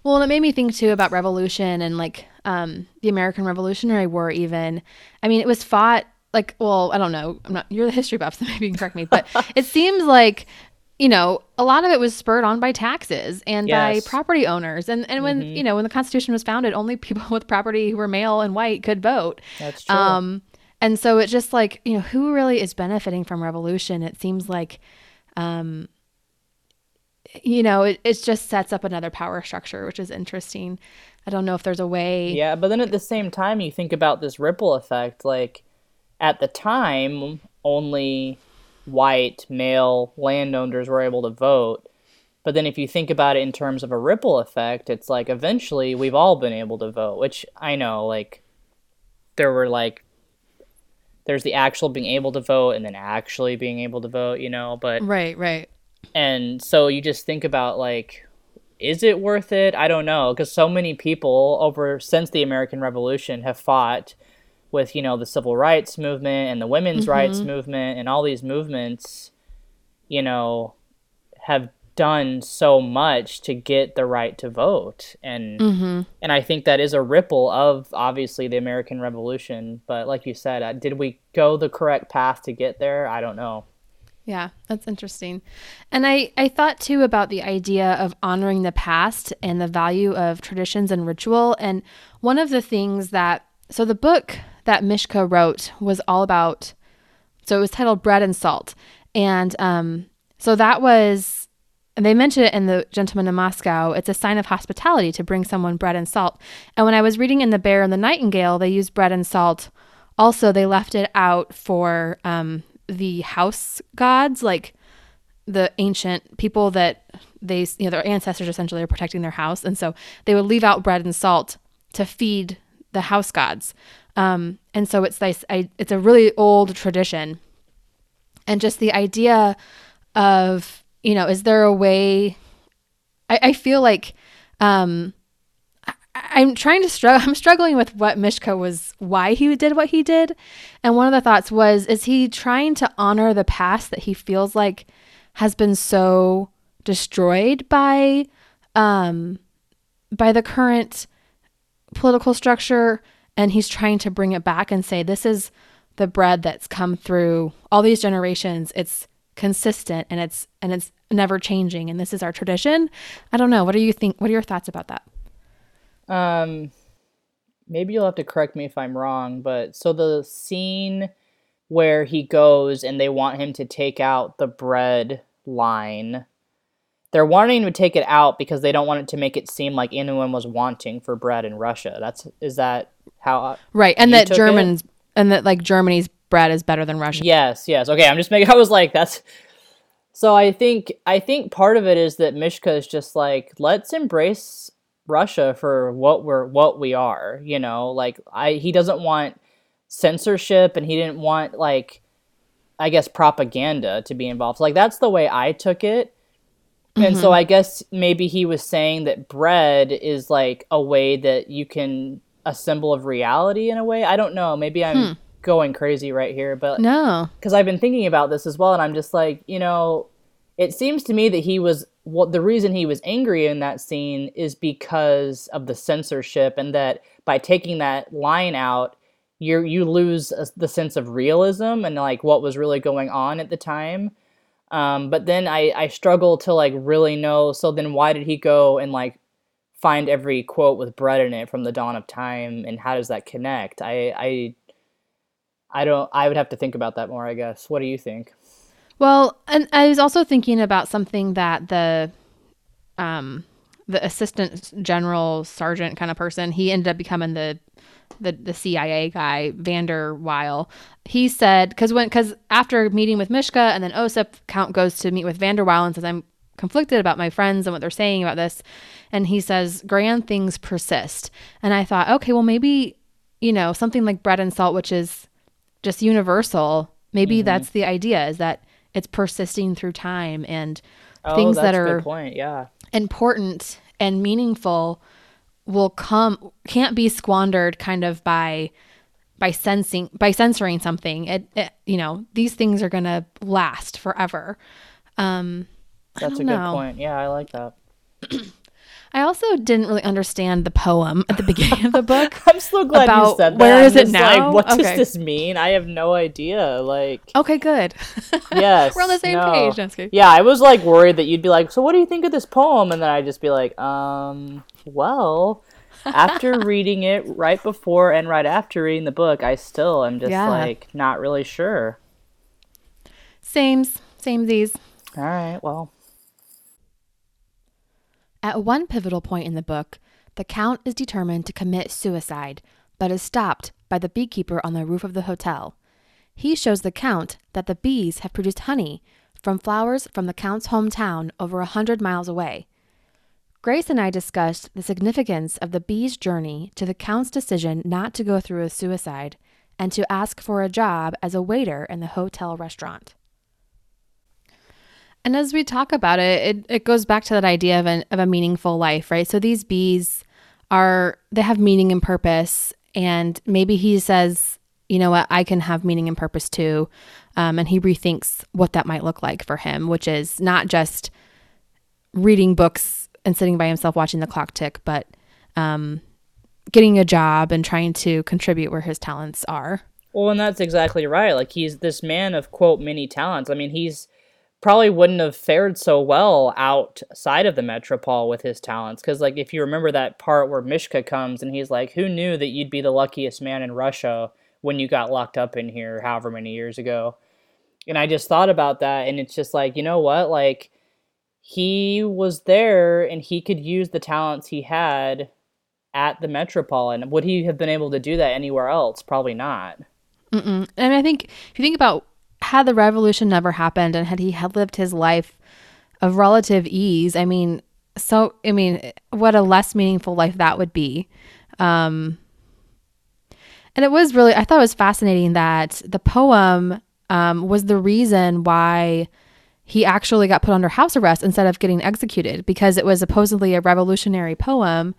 Well, and it made me think too about revolution and like um, the American Revolutionary War. Even, I mean, it was fought like, well, I don't know. I'm not. You're the history buff, so (laughs) maybe you can correct me. But it seems like, you know, a lot of it was spurred on by taxes and by property owners. And and when you know when the Constitution was founded, only people (laughs) with property who were male and white could vote. That's true. Um, and so it's just like, you know, who really is benefiting from revolution? It seems like, um, you know, it, it just sets up another power structure, which is interesting. I don't know if there's a way. Yeah, but then at the same time, you think about this ripple effect. Like, at the time, only white male landowners were able to vote. But then if you think about it in terms of a ripple effect, it's like eventually we've all been able to vote, which I know, like, there were like, there's the actual being able to vote and then actually being able to vote, you know, but Right, right. and so you just think about like is it worth it i don't know because so many people over since the american revolution have fought with you know the civil rights movement and the women's rights movement and all these movements you know have done so much to get the right to vote. And and i think that is a ripple of obviously the american revolution. But like you said uh, did we go the correct path to get there? I don't know. Yeah, that's interesting. And I, I thought too about the idea of honoring the past and the value of traditions and ritual. And one of the things that, so the book that Mishka wrote was all about, so it was titled Bread and Salt. And um, so that was, they mentioned it in The Gentleman in Moscow. It's a sign of hospitality to bring someone bread and salt. And when I was reading in The Bear and the Nightingale, they used bread and salt. Also, they left it out for um, the house gods, like the ancient people that they, you know, their ancestors essentially are protecting their house. And so they would leave out bread and salt to feed the house gods. Um, and so it's nice. I, it's a really old tradition. And just the idea of, you know, is there a way? I, I feel like um, I'm trying to struggle. (laughs) I'm struggling with what Mishka was, why he did what he did. And one of the thoughts was, is he trying to honor the past that he feels like has been so destroyed by, um, by the current political structure? And he's trying to bring it back and say, this is the bread that's come through all these generations. It's consistent and it's, and it's never changing. And this is our tradition. I don't know. What do you think? What are your thoughts about that? Um, maybe you'll have to correct me if I'm wrong, but so the scene where he goes and they want him to take out the bread line. They're wanting to take it out because they don't want it to make it seem like anyone was wanting for bread in Russia. That's is that how right? And that Germans it? and that like Germany's bread is better than Russian. Yes, yes. Okay, I'm just making. (laughs) I was like, that's. So I think I think part of it is that Mishka is just like, let's embrace Russia for what we're what we are, you know, like I he doesn't want censorship and he didn't want like I guess propaganda to be involved. Like that's the way I took it. Mm-hmm. And so mm-hmm. I guess maybe he was saying that bread is like a way that you can a symbol of reality in a way. I don't know. Maybe I'm hmm. going crazy right here, but no. Cuz I've been thinking about this as well and I'm just like, you know, it seems to me that he was what the reason he was angry in that scene is because of the censorship and that by taking that line out you you lose a, the sense of realism and like what was really going on at the time um, but then I, I struggle to like really know so then why did he go and like find every quote with bread in it from the dawn of time and how does that connect? I i i don't i would have to think about that more i guess. What do you think? Well, and I was also thinking about something that the um the assistant general sergeant kind of person, he ended up becoming the the, the CIA guy, Vanderwhile. He said because when because after meeting with Mishka and then Osip, Count goes to meet with Vanderwhile and says, I'm conflicted about my friends and what they're saying about this. And he says, grand things persist. And I thought, okay, well, maybe, you know, something like bread and salt, which is just universal, maybe mm-hmm. that's the idea is that it's persisting through time and oh, things that are point. Yeah. important and meaningful will come can't be squandered kind of by by sensing by censoring something it, it you know these things are going to last forever um that's a know. good point yeah i like that (clears throat) I also didn't really understand the poem at the beginning of the book. (laughs) I'm so glad you said that. Where is it now? Like, what okay. does this mean? I have no idea. Like, okay, good. (laughs) yes, we're on the same no. page. Yeah, I was like worried that you'd be like, "So, what do you think of this poem?" And then I'd just be like, "Um, well." (laughs) after reading it right before and right after reading the book, I still am just yeah. like not really sure. Same, same these. All right, well. At one pivotal point in the book, the Count is determined to commit suicide, but is stopped by the beekeeper on the roof of the hotel. He shows the Count that the bees have produced honey from flowers from the Count's hometown over a hundred miles away. Grace and I discussed the significance of the bees' journey to the Count's decision not to go through a suicide and to ask for a job as a waiter in the hotel restaurant. And as we talk about it, it, it goes back to that idea of, an, of a meaningful life, right? So these bees are, they have meaning and purpose. And maybe he says, you know what, I can have meaning and purpose too. Um, and he rethinks what that might look like for him, which is not just reading books and sitting by himself watching the clock tick, but um, getting a job and trying to contribute where his talents are. Well, and that's exactly right. Like he's this man of quote many talents. I mean, he's probably wouldn't have fared so well outside of the metropol with his talents because like if you remember that part where mishka comes and he's like who knew that you'd be the luckiest man in russia when you got locked up in here however many years ago? And i just thought about that and it's just like you know what? Like he was there and he could use the talents he had at the metropol and would he have been able to do that anywhere else? Probably not. Mm-mm. and i think if you think about had the revolution never happened and had he had lived his life of relative ease, I mean, so I mean, what a less meaningful life that would be. Um, and it was really, I thought it was fascinating that the poem um, was the reason why he actually got put under house arrest instead of getting executed because it was supposedly a revolutionary poem.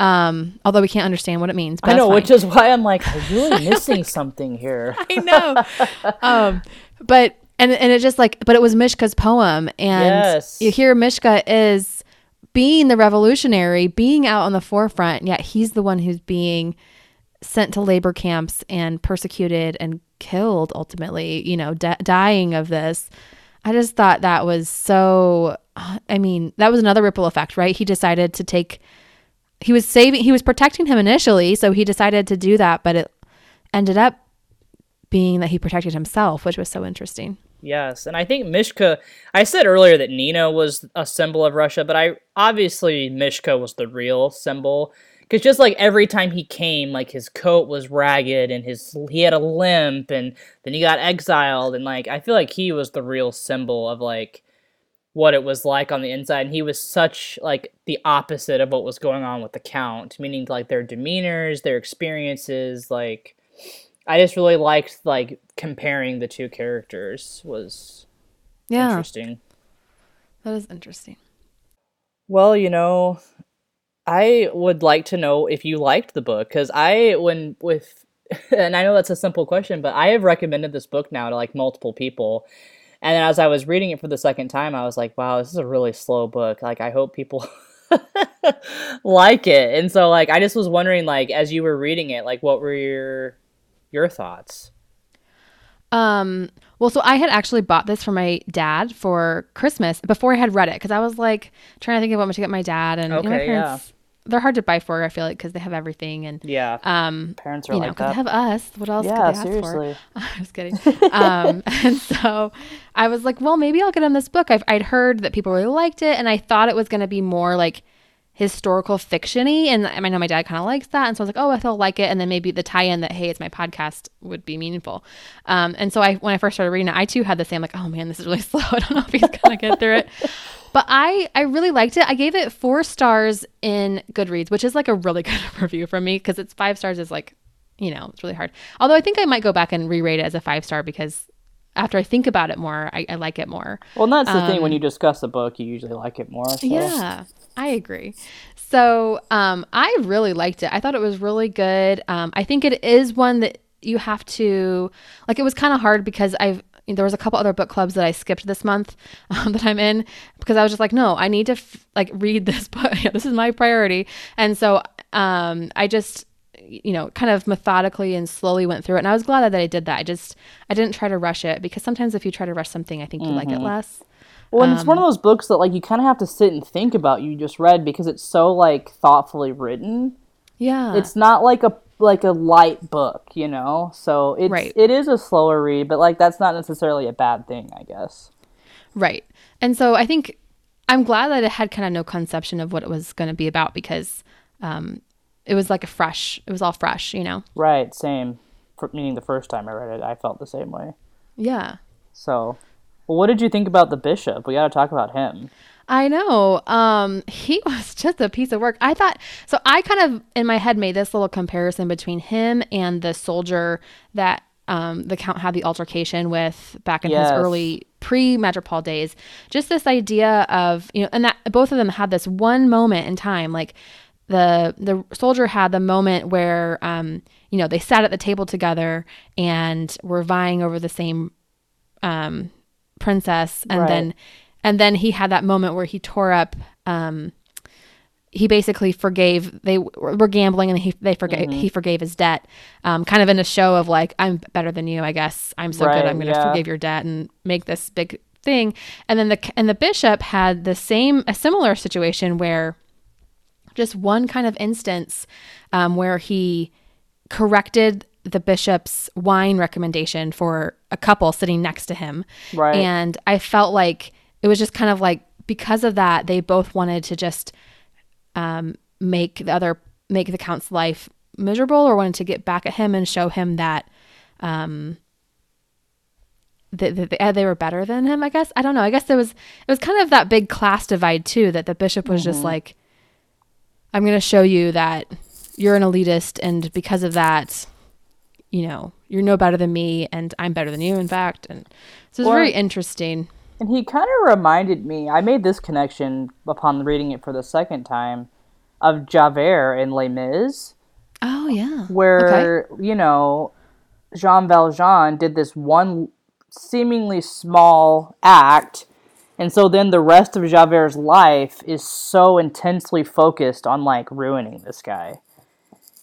Um, although we can't understand what it means. I know, which is why I'm like, I'm really (laughs) missing something here. (laughs) I know. um, but and and it just like, but it was Mishka's poem, and Yes. you hear Mishka is being the revolutionary, being out on the forefront, yet he's the one who's being sent to labor camps and persecuted and killed ultimately. You know, dying of this. I just thought that was so. I mean, that was another ripple effect, right? He decided to take. He was saving. He was protecting him initially, so he decided to do that, but it ended up being that he protected himself, which was so interesting. Yes, and I think Mishka. I said earlier that Nina was a symbol of Russia, but I obviously Mishka was the real symbol because just like every time he came, like his coat was ragged and his he had a limp, and then he got exiled, and like I feel like he was the real symbol of like what it was like on the inside, and he was such like the opposite of what was going on with the Count, meaning like their demeanors, their experiences, like. I just really liked like comparing the two characters was Yeah, interesting. that is interesting. Well, you know, I would like to know if you liked the book because I, when with, (laughs) and I know that's a simple question, but I have recommended this book now to like multiple people. And then as I was reading it for the second time, I was like, wow, this is a really slow book. Like, I hope people (laughs) like it. And so, like, I just was wondering, like, as you were reading it, like, what were your your thoughts? Um, well, so I had actually bought this for my dad for Christmas before I had read it because I was like trying to think of what to get my dad, and you know, my Okay, yeah. parents they're hard to buy for. I feel like because they have everything, and Yeah, um, parents are you know, like because that. they have us. What else? yeah, could they ask seriously. For? I was kidding. um, (laughs) and so I was like, well, maybe I'll get him this book. I've, I'd heard that people really liked it, and I thought it was going to be more like historical fictiony. And I know my dad kind of likes that. And so I was like oh I feel like it. And then maybe the tie-in that hey it's my podcast would be meaningful. Um, and so I when I first started reading it I too had the same like oh man this is really (laughs) slow. I don't know if he's gonna get through it. But I I really liked it. I gave it four stars in Goodreads which is like a really (laughs) good (laughs) review from me because it's five stars is like you know it's really hard. Although I think I might go back and re-rate it as a five star because after I think about it more I, I like it more Well, and that's the thing. When you discuss a book, you usually like it more. So. Um, yeah, I agree. So um, I really liked it. I thought it was really good. Um, I think it is one that you have to like. It was kind of hard because I've there was a couple other book clubs that I skipped this month (laughs) um, that I'm in because I was just like, no, I need to f- like read this (laughs) book. this is my priority, and so um, I just you know kind of methodically and slowly went through it and i was glad that i did that i just i didn't try to rush it because sometimes if you try to rush something i think you like it less Well, and it's one Um, of those books that like you kind of have to sit and think about. You just read because it's so like thoughtfully written. yeah It's not like a like a light book, you know. So it's Right. it is a slower read, but like that's not necessarily a bad thing, I guess. Right. And so I think I'm glad that it had kind of no conception of what it was going to be about because um, it was like a fresh, it was all fresh, you know? Right. Same. For, meaning the first time I read it, I felt the same way. Yeah. So, well, what did you think about the bishop? We got to talk about him. I know. Um, he (laughs) was just a piece of work. I thought so. I kind of in my head made this little comparison between him and the soldier that um, the count had the altercation with back in Yes. his early pre Metropol days. Just this idea of you know, and that both of them had this one moment in time, like the the soldier had the moment where um, you know they sat at the table together and were vying over the same um, princess, and Right. then and then he had that moment where he tore up. Um, he basically forgave. They were gambling, and he they forgave. Mm-hmm. He forgave his debt, um, kind of in a show of like, I'm better than you. I guess I'm so Right, good. I'm going to yeah. forgive your debt and make this big thing. And then the and the bishop had the same a similar situation where just one kind of instance um, where he corrected the bishop's wine recommendation for a couple sitting next to him. Right. And I felt like it was just kind of like because of that, they both wanted to just um, make the other make the count's life miserable or wanted to get back at him and show him that um that, they were better than him i guess i don't know i guess there was it was kind of that big class divide too that the bishop was mm-hmm. just like i'm going to show you that you're an elitist and because of that you know you're no better than me and i'm better than you in fact and so it's well, very interesting. And he kind of reminded me i made this connection upon reading it for the second time of javert in les mis. Oh yeah. Where okay. you know jean valjean did this one seemingly small act and so then the rest of Javert's life is so intensely focused on like ruining this guy.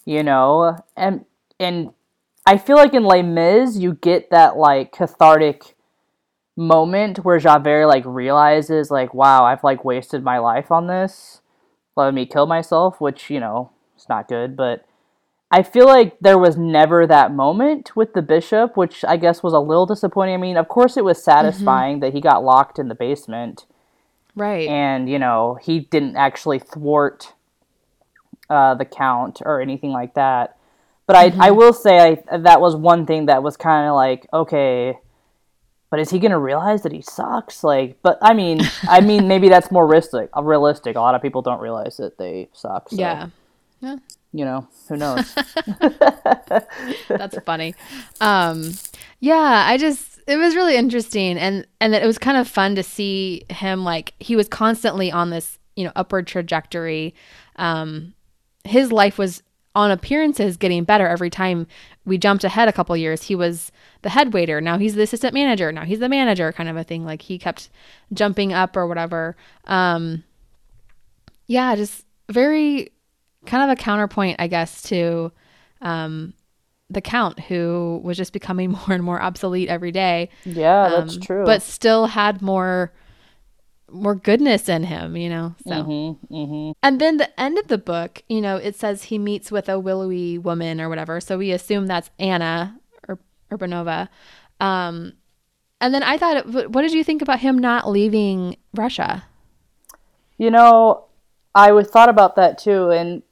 You know? And and I feel like in Les Mis you get that like cathartic moment where Javert like realizes like wow, I've like wasted my life on this. Let me kill myself, which, you know, it's not good, but I feel like there was never that moment with the bishop, which I guess was a little disappointing. I mean, of course, it was satisfying mm-hmm. that he got locked in the basement. Right. And, you know, he didn't actually thwart uh, the count or anything like that. But mm-hmm. I, I will say I, that was one thing that was kind of like, okay, but is he going to realize that he sucks? Like, but I mean, (laughs) I mean, maybe that's more realistic. Realistic. A lot of people don't realize that they suck. So. Yeah. Yeah you know, who knows? (laughs) That's funny. Um, yeah, I just it was really interesting, and and it was kind of fun to see him like he was constantly on this you know upward trajectory. Um, his life was on appearances getting better every time we jumped ahead a couple years. He was the head waiter, now he's the assistant manager, now he's the manager, kind of a thing. Like he kept jumping up or whatever. Um, yeah, just very kind of a counterpoint, I guess, to um, the Count, who was just becoming (laughs) more and more obsolete every day. Yeah, um, that's true. But still had more more goodness in him, you know. So, mm-hmm, mm-hmm. and then the end of the book, you know, it says he meets with a willowy woman or whatever. So we assume that's Anna or Urbanova. Um, and then I thought, what did you think about him not leaving Russia? You know, I was thought about that too, and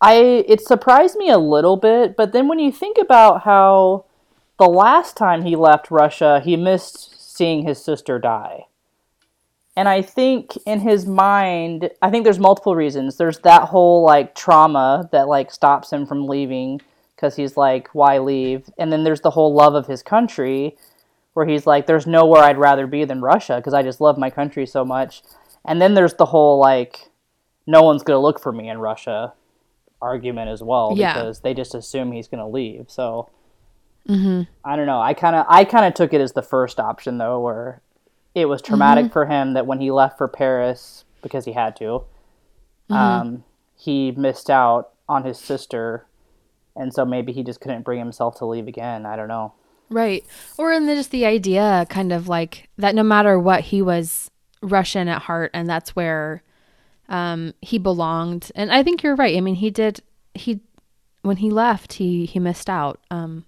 I it surprised me a little bit. But then when you think about how the last time he left Russia, he missed seeing his sister die. And I think in his mind, I think there's multiple reasons. There's that whole like trauma that like stops him from leaving because he's like, why leave? And then there's the whole love of his country where he's like, there's nowhere I'd rather be than Russia because I just love my country so much. And then there's the whole like, no one's going to look for me in Russia argument as well yeah. because they just assume he's going to leave. So mm-hmm. I don't know. I kind of I kind of took it as the first option though, where it was traumatic mm-hmm. for him that when he left for Paris because he had to, mm-hmm. um, he missed out on his sister, and so maybe he just couldn't bring himself to leave again. I don't know. Right. Or in the, just the idea, kind of like that no matter what, he was Russian at heart, and that's where um, he belonged. And I think you're right. I mean, he did. He when he left, he he missed out. Um,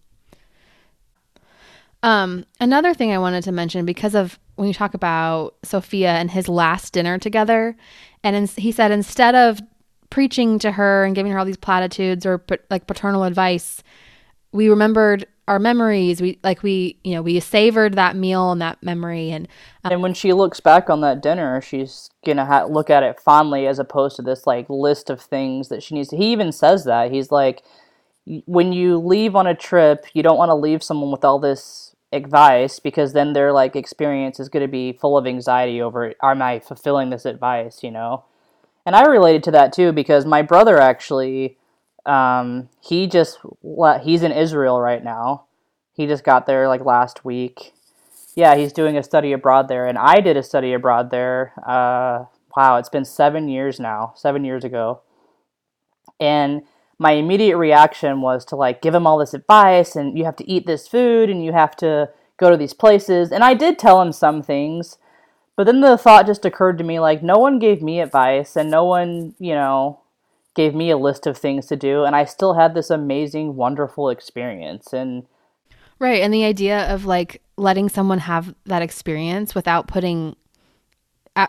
um, another thing I wanted to mention because of when you talk about Sofia and his last dinner together, and in, he said instead of preaching to her and giving her all these platitudes or like paternal advice, we remembered our memories we like we you know we savored that meal and that memory and um, and when she looks back on that dinner she's gonna ha- look at it fondly as opposed to this like list of things that she needs to he even says that he's like when you leave on a trip you don't want to leave someone with all this advice because then their like experience is going to be full of anxiety over am i fulfilling this advice? You know? And i related to that too because my brother actually um, he just he's in Israel right now. He just got there like last week. Yeah, he's doing a study abroad there, and I did a study abroad there. Uh, wow, it's been seven years now, seven years ago, and my immediate reaction was to like give him all this advice, and you have to eat this food, and you have to go to these places. And I did tell him some things, but then the thought just occurred to me like, no one gave me advice and no one, you know, gave me a list of things to do. And I still had this amazing, wonderful experience. And right. And the idea of like letting someone have that experience without putting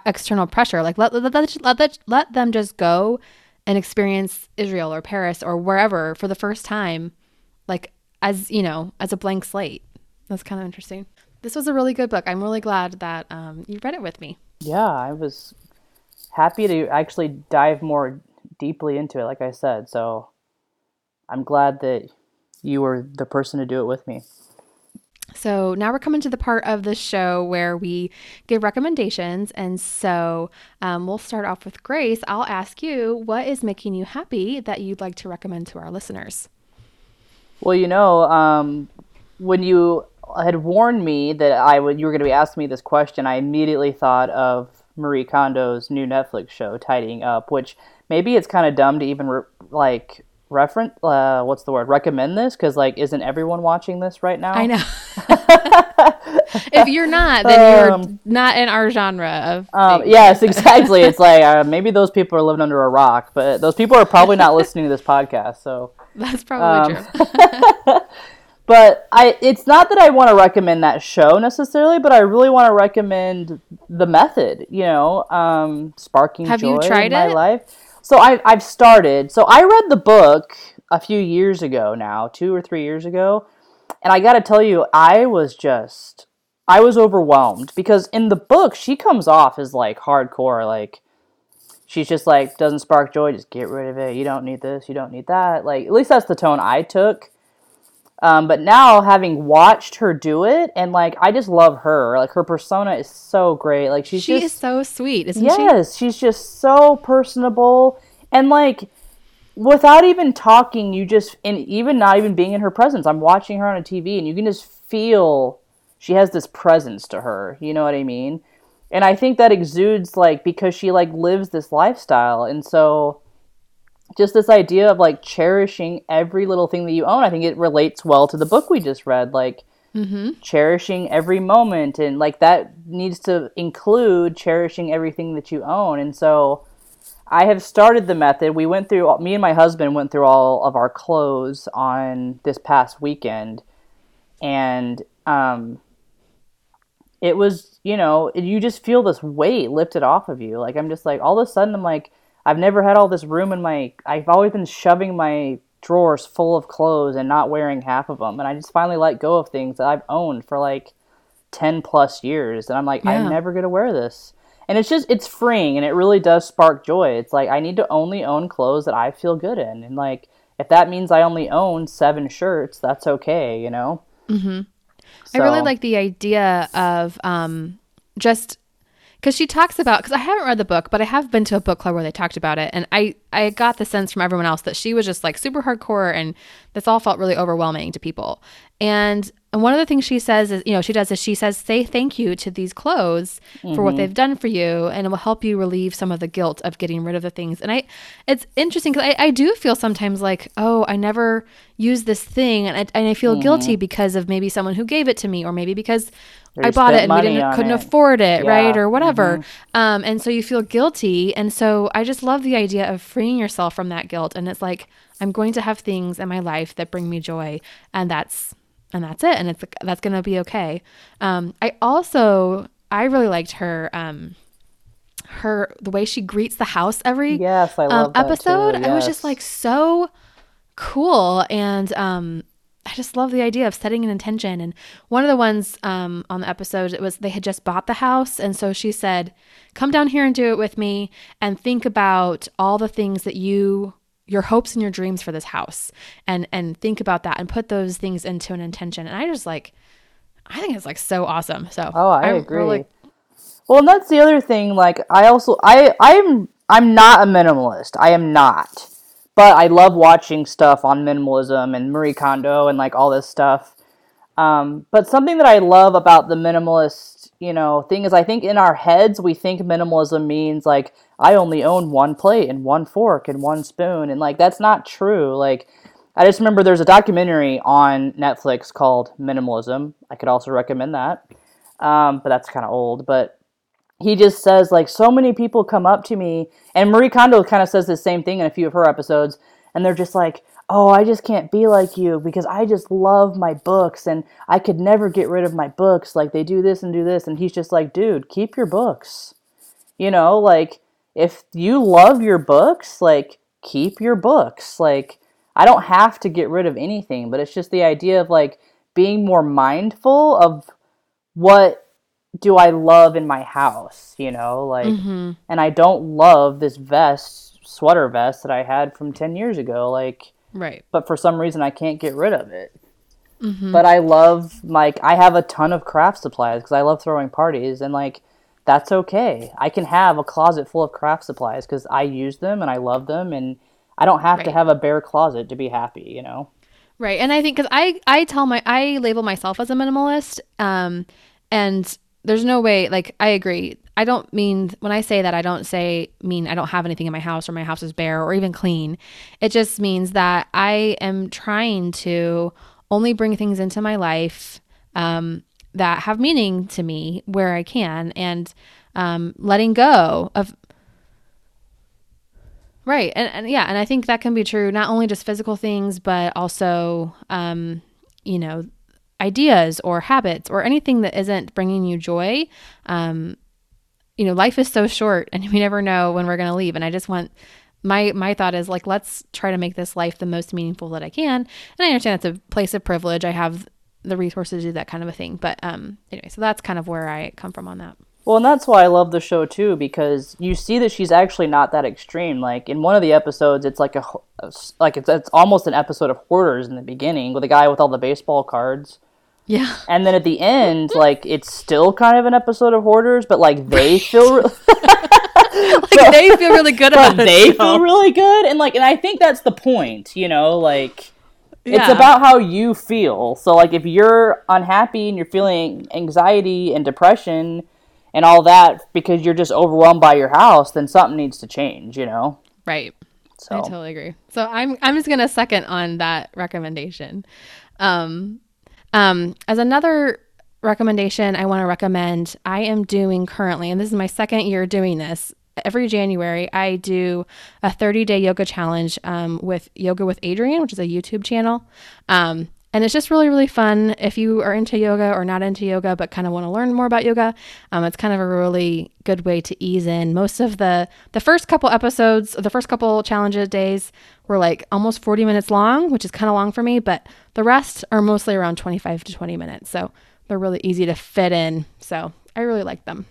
external pressure, like let, let, let, let, let them just go and experience Israel or Paris or wherever for the first time, like as, you know, as a blank slate. That's kind of interesting. This was a really good book. I'm really glad that um, you read it with me. Yeah, I was happy to actually dive more deeply into it, like I said. So I'm glad that you were the person to do it with me. So now we're coming to the part of the show where we give recommendations. And so um, we'll start off with Grace. I'll ask you, what is making you happy that you'd like to recommend to our listeners? Well, you know, um, when you had warned me that I would you were going to be asking me this question, I immediately thought of Marie Kondo's new Netflix show, Tidying Up, which maybe it's kind of dumb to even re- like reference uh, what's the word recommend this? Because like isn't everyone watching this right now? I know. (laughs) If you're not then you're um, not in our genre of um, yes (laughs) exactly. It's like uh, maybe those people are living under a rock but those people are probably not listening to this podcast so that's probably um, true (laughs) but I it's not that I want to recommend that show necessarily, but I really want to recommend the method. You know, um, sparking Have joy you tried in my it? life. So I I've started. So I read the book a few years ago now, two or three years ago, and I got to tell you, I was just I was overwhelmed because in the book she comes off as like hardcore, like she's just like doesn't spark joy, just get rid of it. You don't need this, you don't need that. Like at least that's the tone I took um, but now having watched her do it, and like I just love her. Like her persona is so great. Like she's she just, is so sweet, isn't yes, she? Yes, she's just so personable, and like without even talking, you just and even not even being in her presence, I'm watching her on a TV, and you can just feel she has this presence to her. You know what I mean? And I think that exudes like because she like lives this lifestyle, and so just this idea of like cherishing every little thing that you own. I think it relates well to the book we just read, like mm-hmm. cherishing every moment, and like that needs to include cherishing everything that you own. And so, I have started the method. We went through me and my husband went through all of our clothes on this past weekend, and um, it was you know you just feel this weight lifted off of you. Like I'm just like all of a sudden I'm like I've never had all this room in my. I've always been shoving my drawers full of clothes and not wearing half of them, and I just finally let go of things that I've owned for like ten plus years, and I'm like, yeah. I'm never gonna wear this. And it's just it's freeing, and it really does spark joy. It's like I need to only own clothes that I feel good in, and like if that means I only own seven shirts, that's okay, you know. Mm-hmm. So. I really like the idea of um, just because she talks about because I haven't read the book, but I have been to a book club where they talked about it, and I I got the sense from everyone else that she was just like super hardcore, and this all felt really overwhelming to people. And and one of the things she says is, you know, she does is she says, say thank you to these clothes mm-hmm. for what mm-hmm. they've done for you, and it will help you relieve some of the guilt of getting rid of the things. And I, it's interesting because I, I do feel sometimes like, oh, I never use this thing, and I, and I feel mm-hmm. guilty because of maybe someone who gave it to me, or maybe because I bought it and we didn't couldn't it. afford it, yeah. right, or whatever. Mm-hmm. Um, and so you feel guilty, and so I just love the idea of freeing yourself from that guilt. And it's like I'm going to have things in my life that bring me joy, and that's and that's it and it's that's gonna be okay um, i also i really liked her um, her the way she greets the house every yes I love um, episode yes. i was just like so cool and um, I just love the idea of setting an intention. And one of the ones um, on the episode, it was they had just bought the house. And so she said, Come down here and do it with me and think about all the things that you your hopes and your dreams for this house and and think about that and put those things into an intention. And i just like i think it's like so awesome. So oh i, I agree. Really... well and that's the other thing like i also i i'm i'm not a minimalist. I am not but i love watching stuff on minimalism and marie kondo and like all this stuff um, but something that i love about the minimalist you know thing is i think in our heads we think minimalism means like I only own one plate and one fork and one spoon. And like, that's not true. Like, I just remember there's a documentary on Netflix called Minimalism. I could also recommend that, um, but that's kind of old. But he just says like so many people come up to me, and Marie Kondo kind of says the same thing in a few of her episodes, and they're just like, "Oh, I just can't be like you because I just love my books, and I could never get rid of my books. Like they do this and do this," and he's just like, "Dude, keep your books." You know, like if you love your books, like keep your books, like I don't have to get rid of anything, but it's just the idea of like being more mindful of what do I love in my house, you know, like mm-hmm. and I don't love this vest, sweater vest that I had from 10 years ago, like right. But for some reason I can't get rid of it. Mm-hmm. But I love like I have a ton of craft supplies cuz I love throwing parties and like that's okay. I can have a closet full of craft supplies cuz I use them and I love them and I don't have right. to have a bare closet to be happy, you know? Right. And I think because I, I tell my, I label myself as a minimalist. Um, and there's no way, like, I agree. I don't mean, when I say that, I don't say, mean I don't have anything in my house or my house is bare or even clean. It just means that I am trying to only bring things into my life um, that have meaning to me where I can and um, letting go of Right. And, and yeah, and I think that can be true not only just physical things, but also, um, you know, ideas or habits or anything that isn't bringing you joy. Um, you know, life is so short and (laughs) we never know when we're going to leave. And I just want my my thought is like let's try to make this life the most meaningful that I can. And I understand that's a place of privilege. I have the resources to do that kind of a thing. But um anyway, so that's kind of where I come from on that. Well, and that's why I love the show too because you see that she's actually not that extreme. Like in one of the episodes, it's like a like it's it's almost an episode of Hoarders in the beginning with a guy with all the baseball cards. Yeah. And then at the end, like it's still kind of an episode of Hoarders, but like they feel re- (laughs) (laughs) like so, they feel really good about but it. They feel really good, and like, and I think that's the point. You know, like. Yeah. It's about how you feel. So, like, if you're unhappy and you're feeling anxiety and depression, and all that because you're just overwhelmed by your house, then something needs to change, you know? Right. So. I totally agree. So I'm I'm just gonna second on that recommendation. Um, um, as another recommendation, I want to recommend. I am doing currently, and this is my second year doing this. Every January, I do a 30 day yoga challenge um, with Yoga with Adriene, which is a YouTube channel. Um, and it's just really, really fun if you are into yoga or not into yoga, but kind of want to learn more about yoga. Um, it's kind of a really good way to ease in. Most of the the first couple episodes, the first couple challenges days were like almost 40 minutes long, which is kind of long for me, but the rest are mostly around 25 to 20 minutes. So they're really easy to fit in. So I really like them.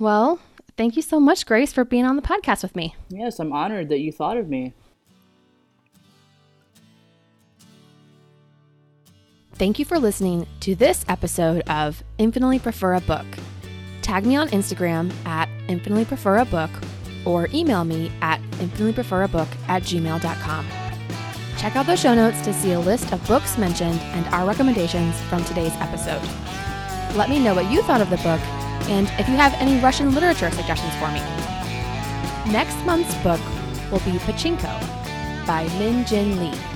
Well, thank you so much, Grace, for being on the podcast with me. Yes, I'm honored that you thought of me. Thank you for listening to this episode of Infinitely Prefer a Book. Tag me on Instagram at Infinitely Prefer a Book or email me at infinitelypreferabook at gmail.com. Check out the show notes to see a list of books mentioned and our recommendations from today's episode. Let me know what you thought of the book and if you have any Russian literature suggestions for me. Next month's book will be Pachinko by Min Jin Lee.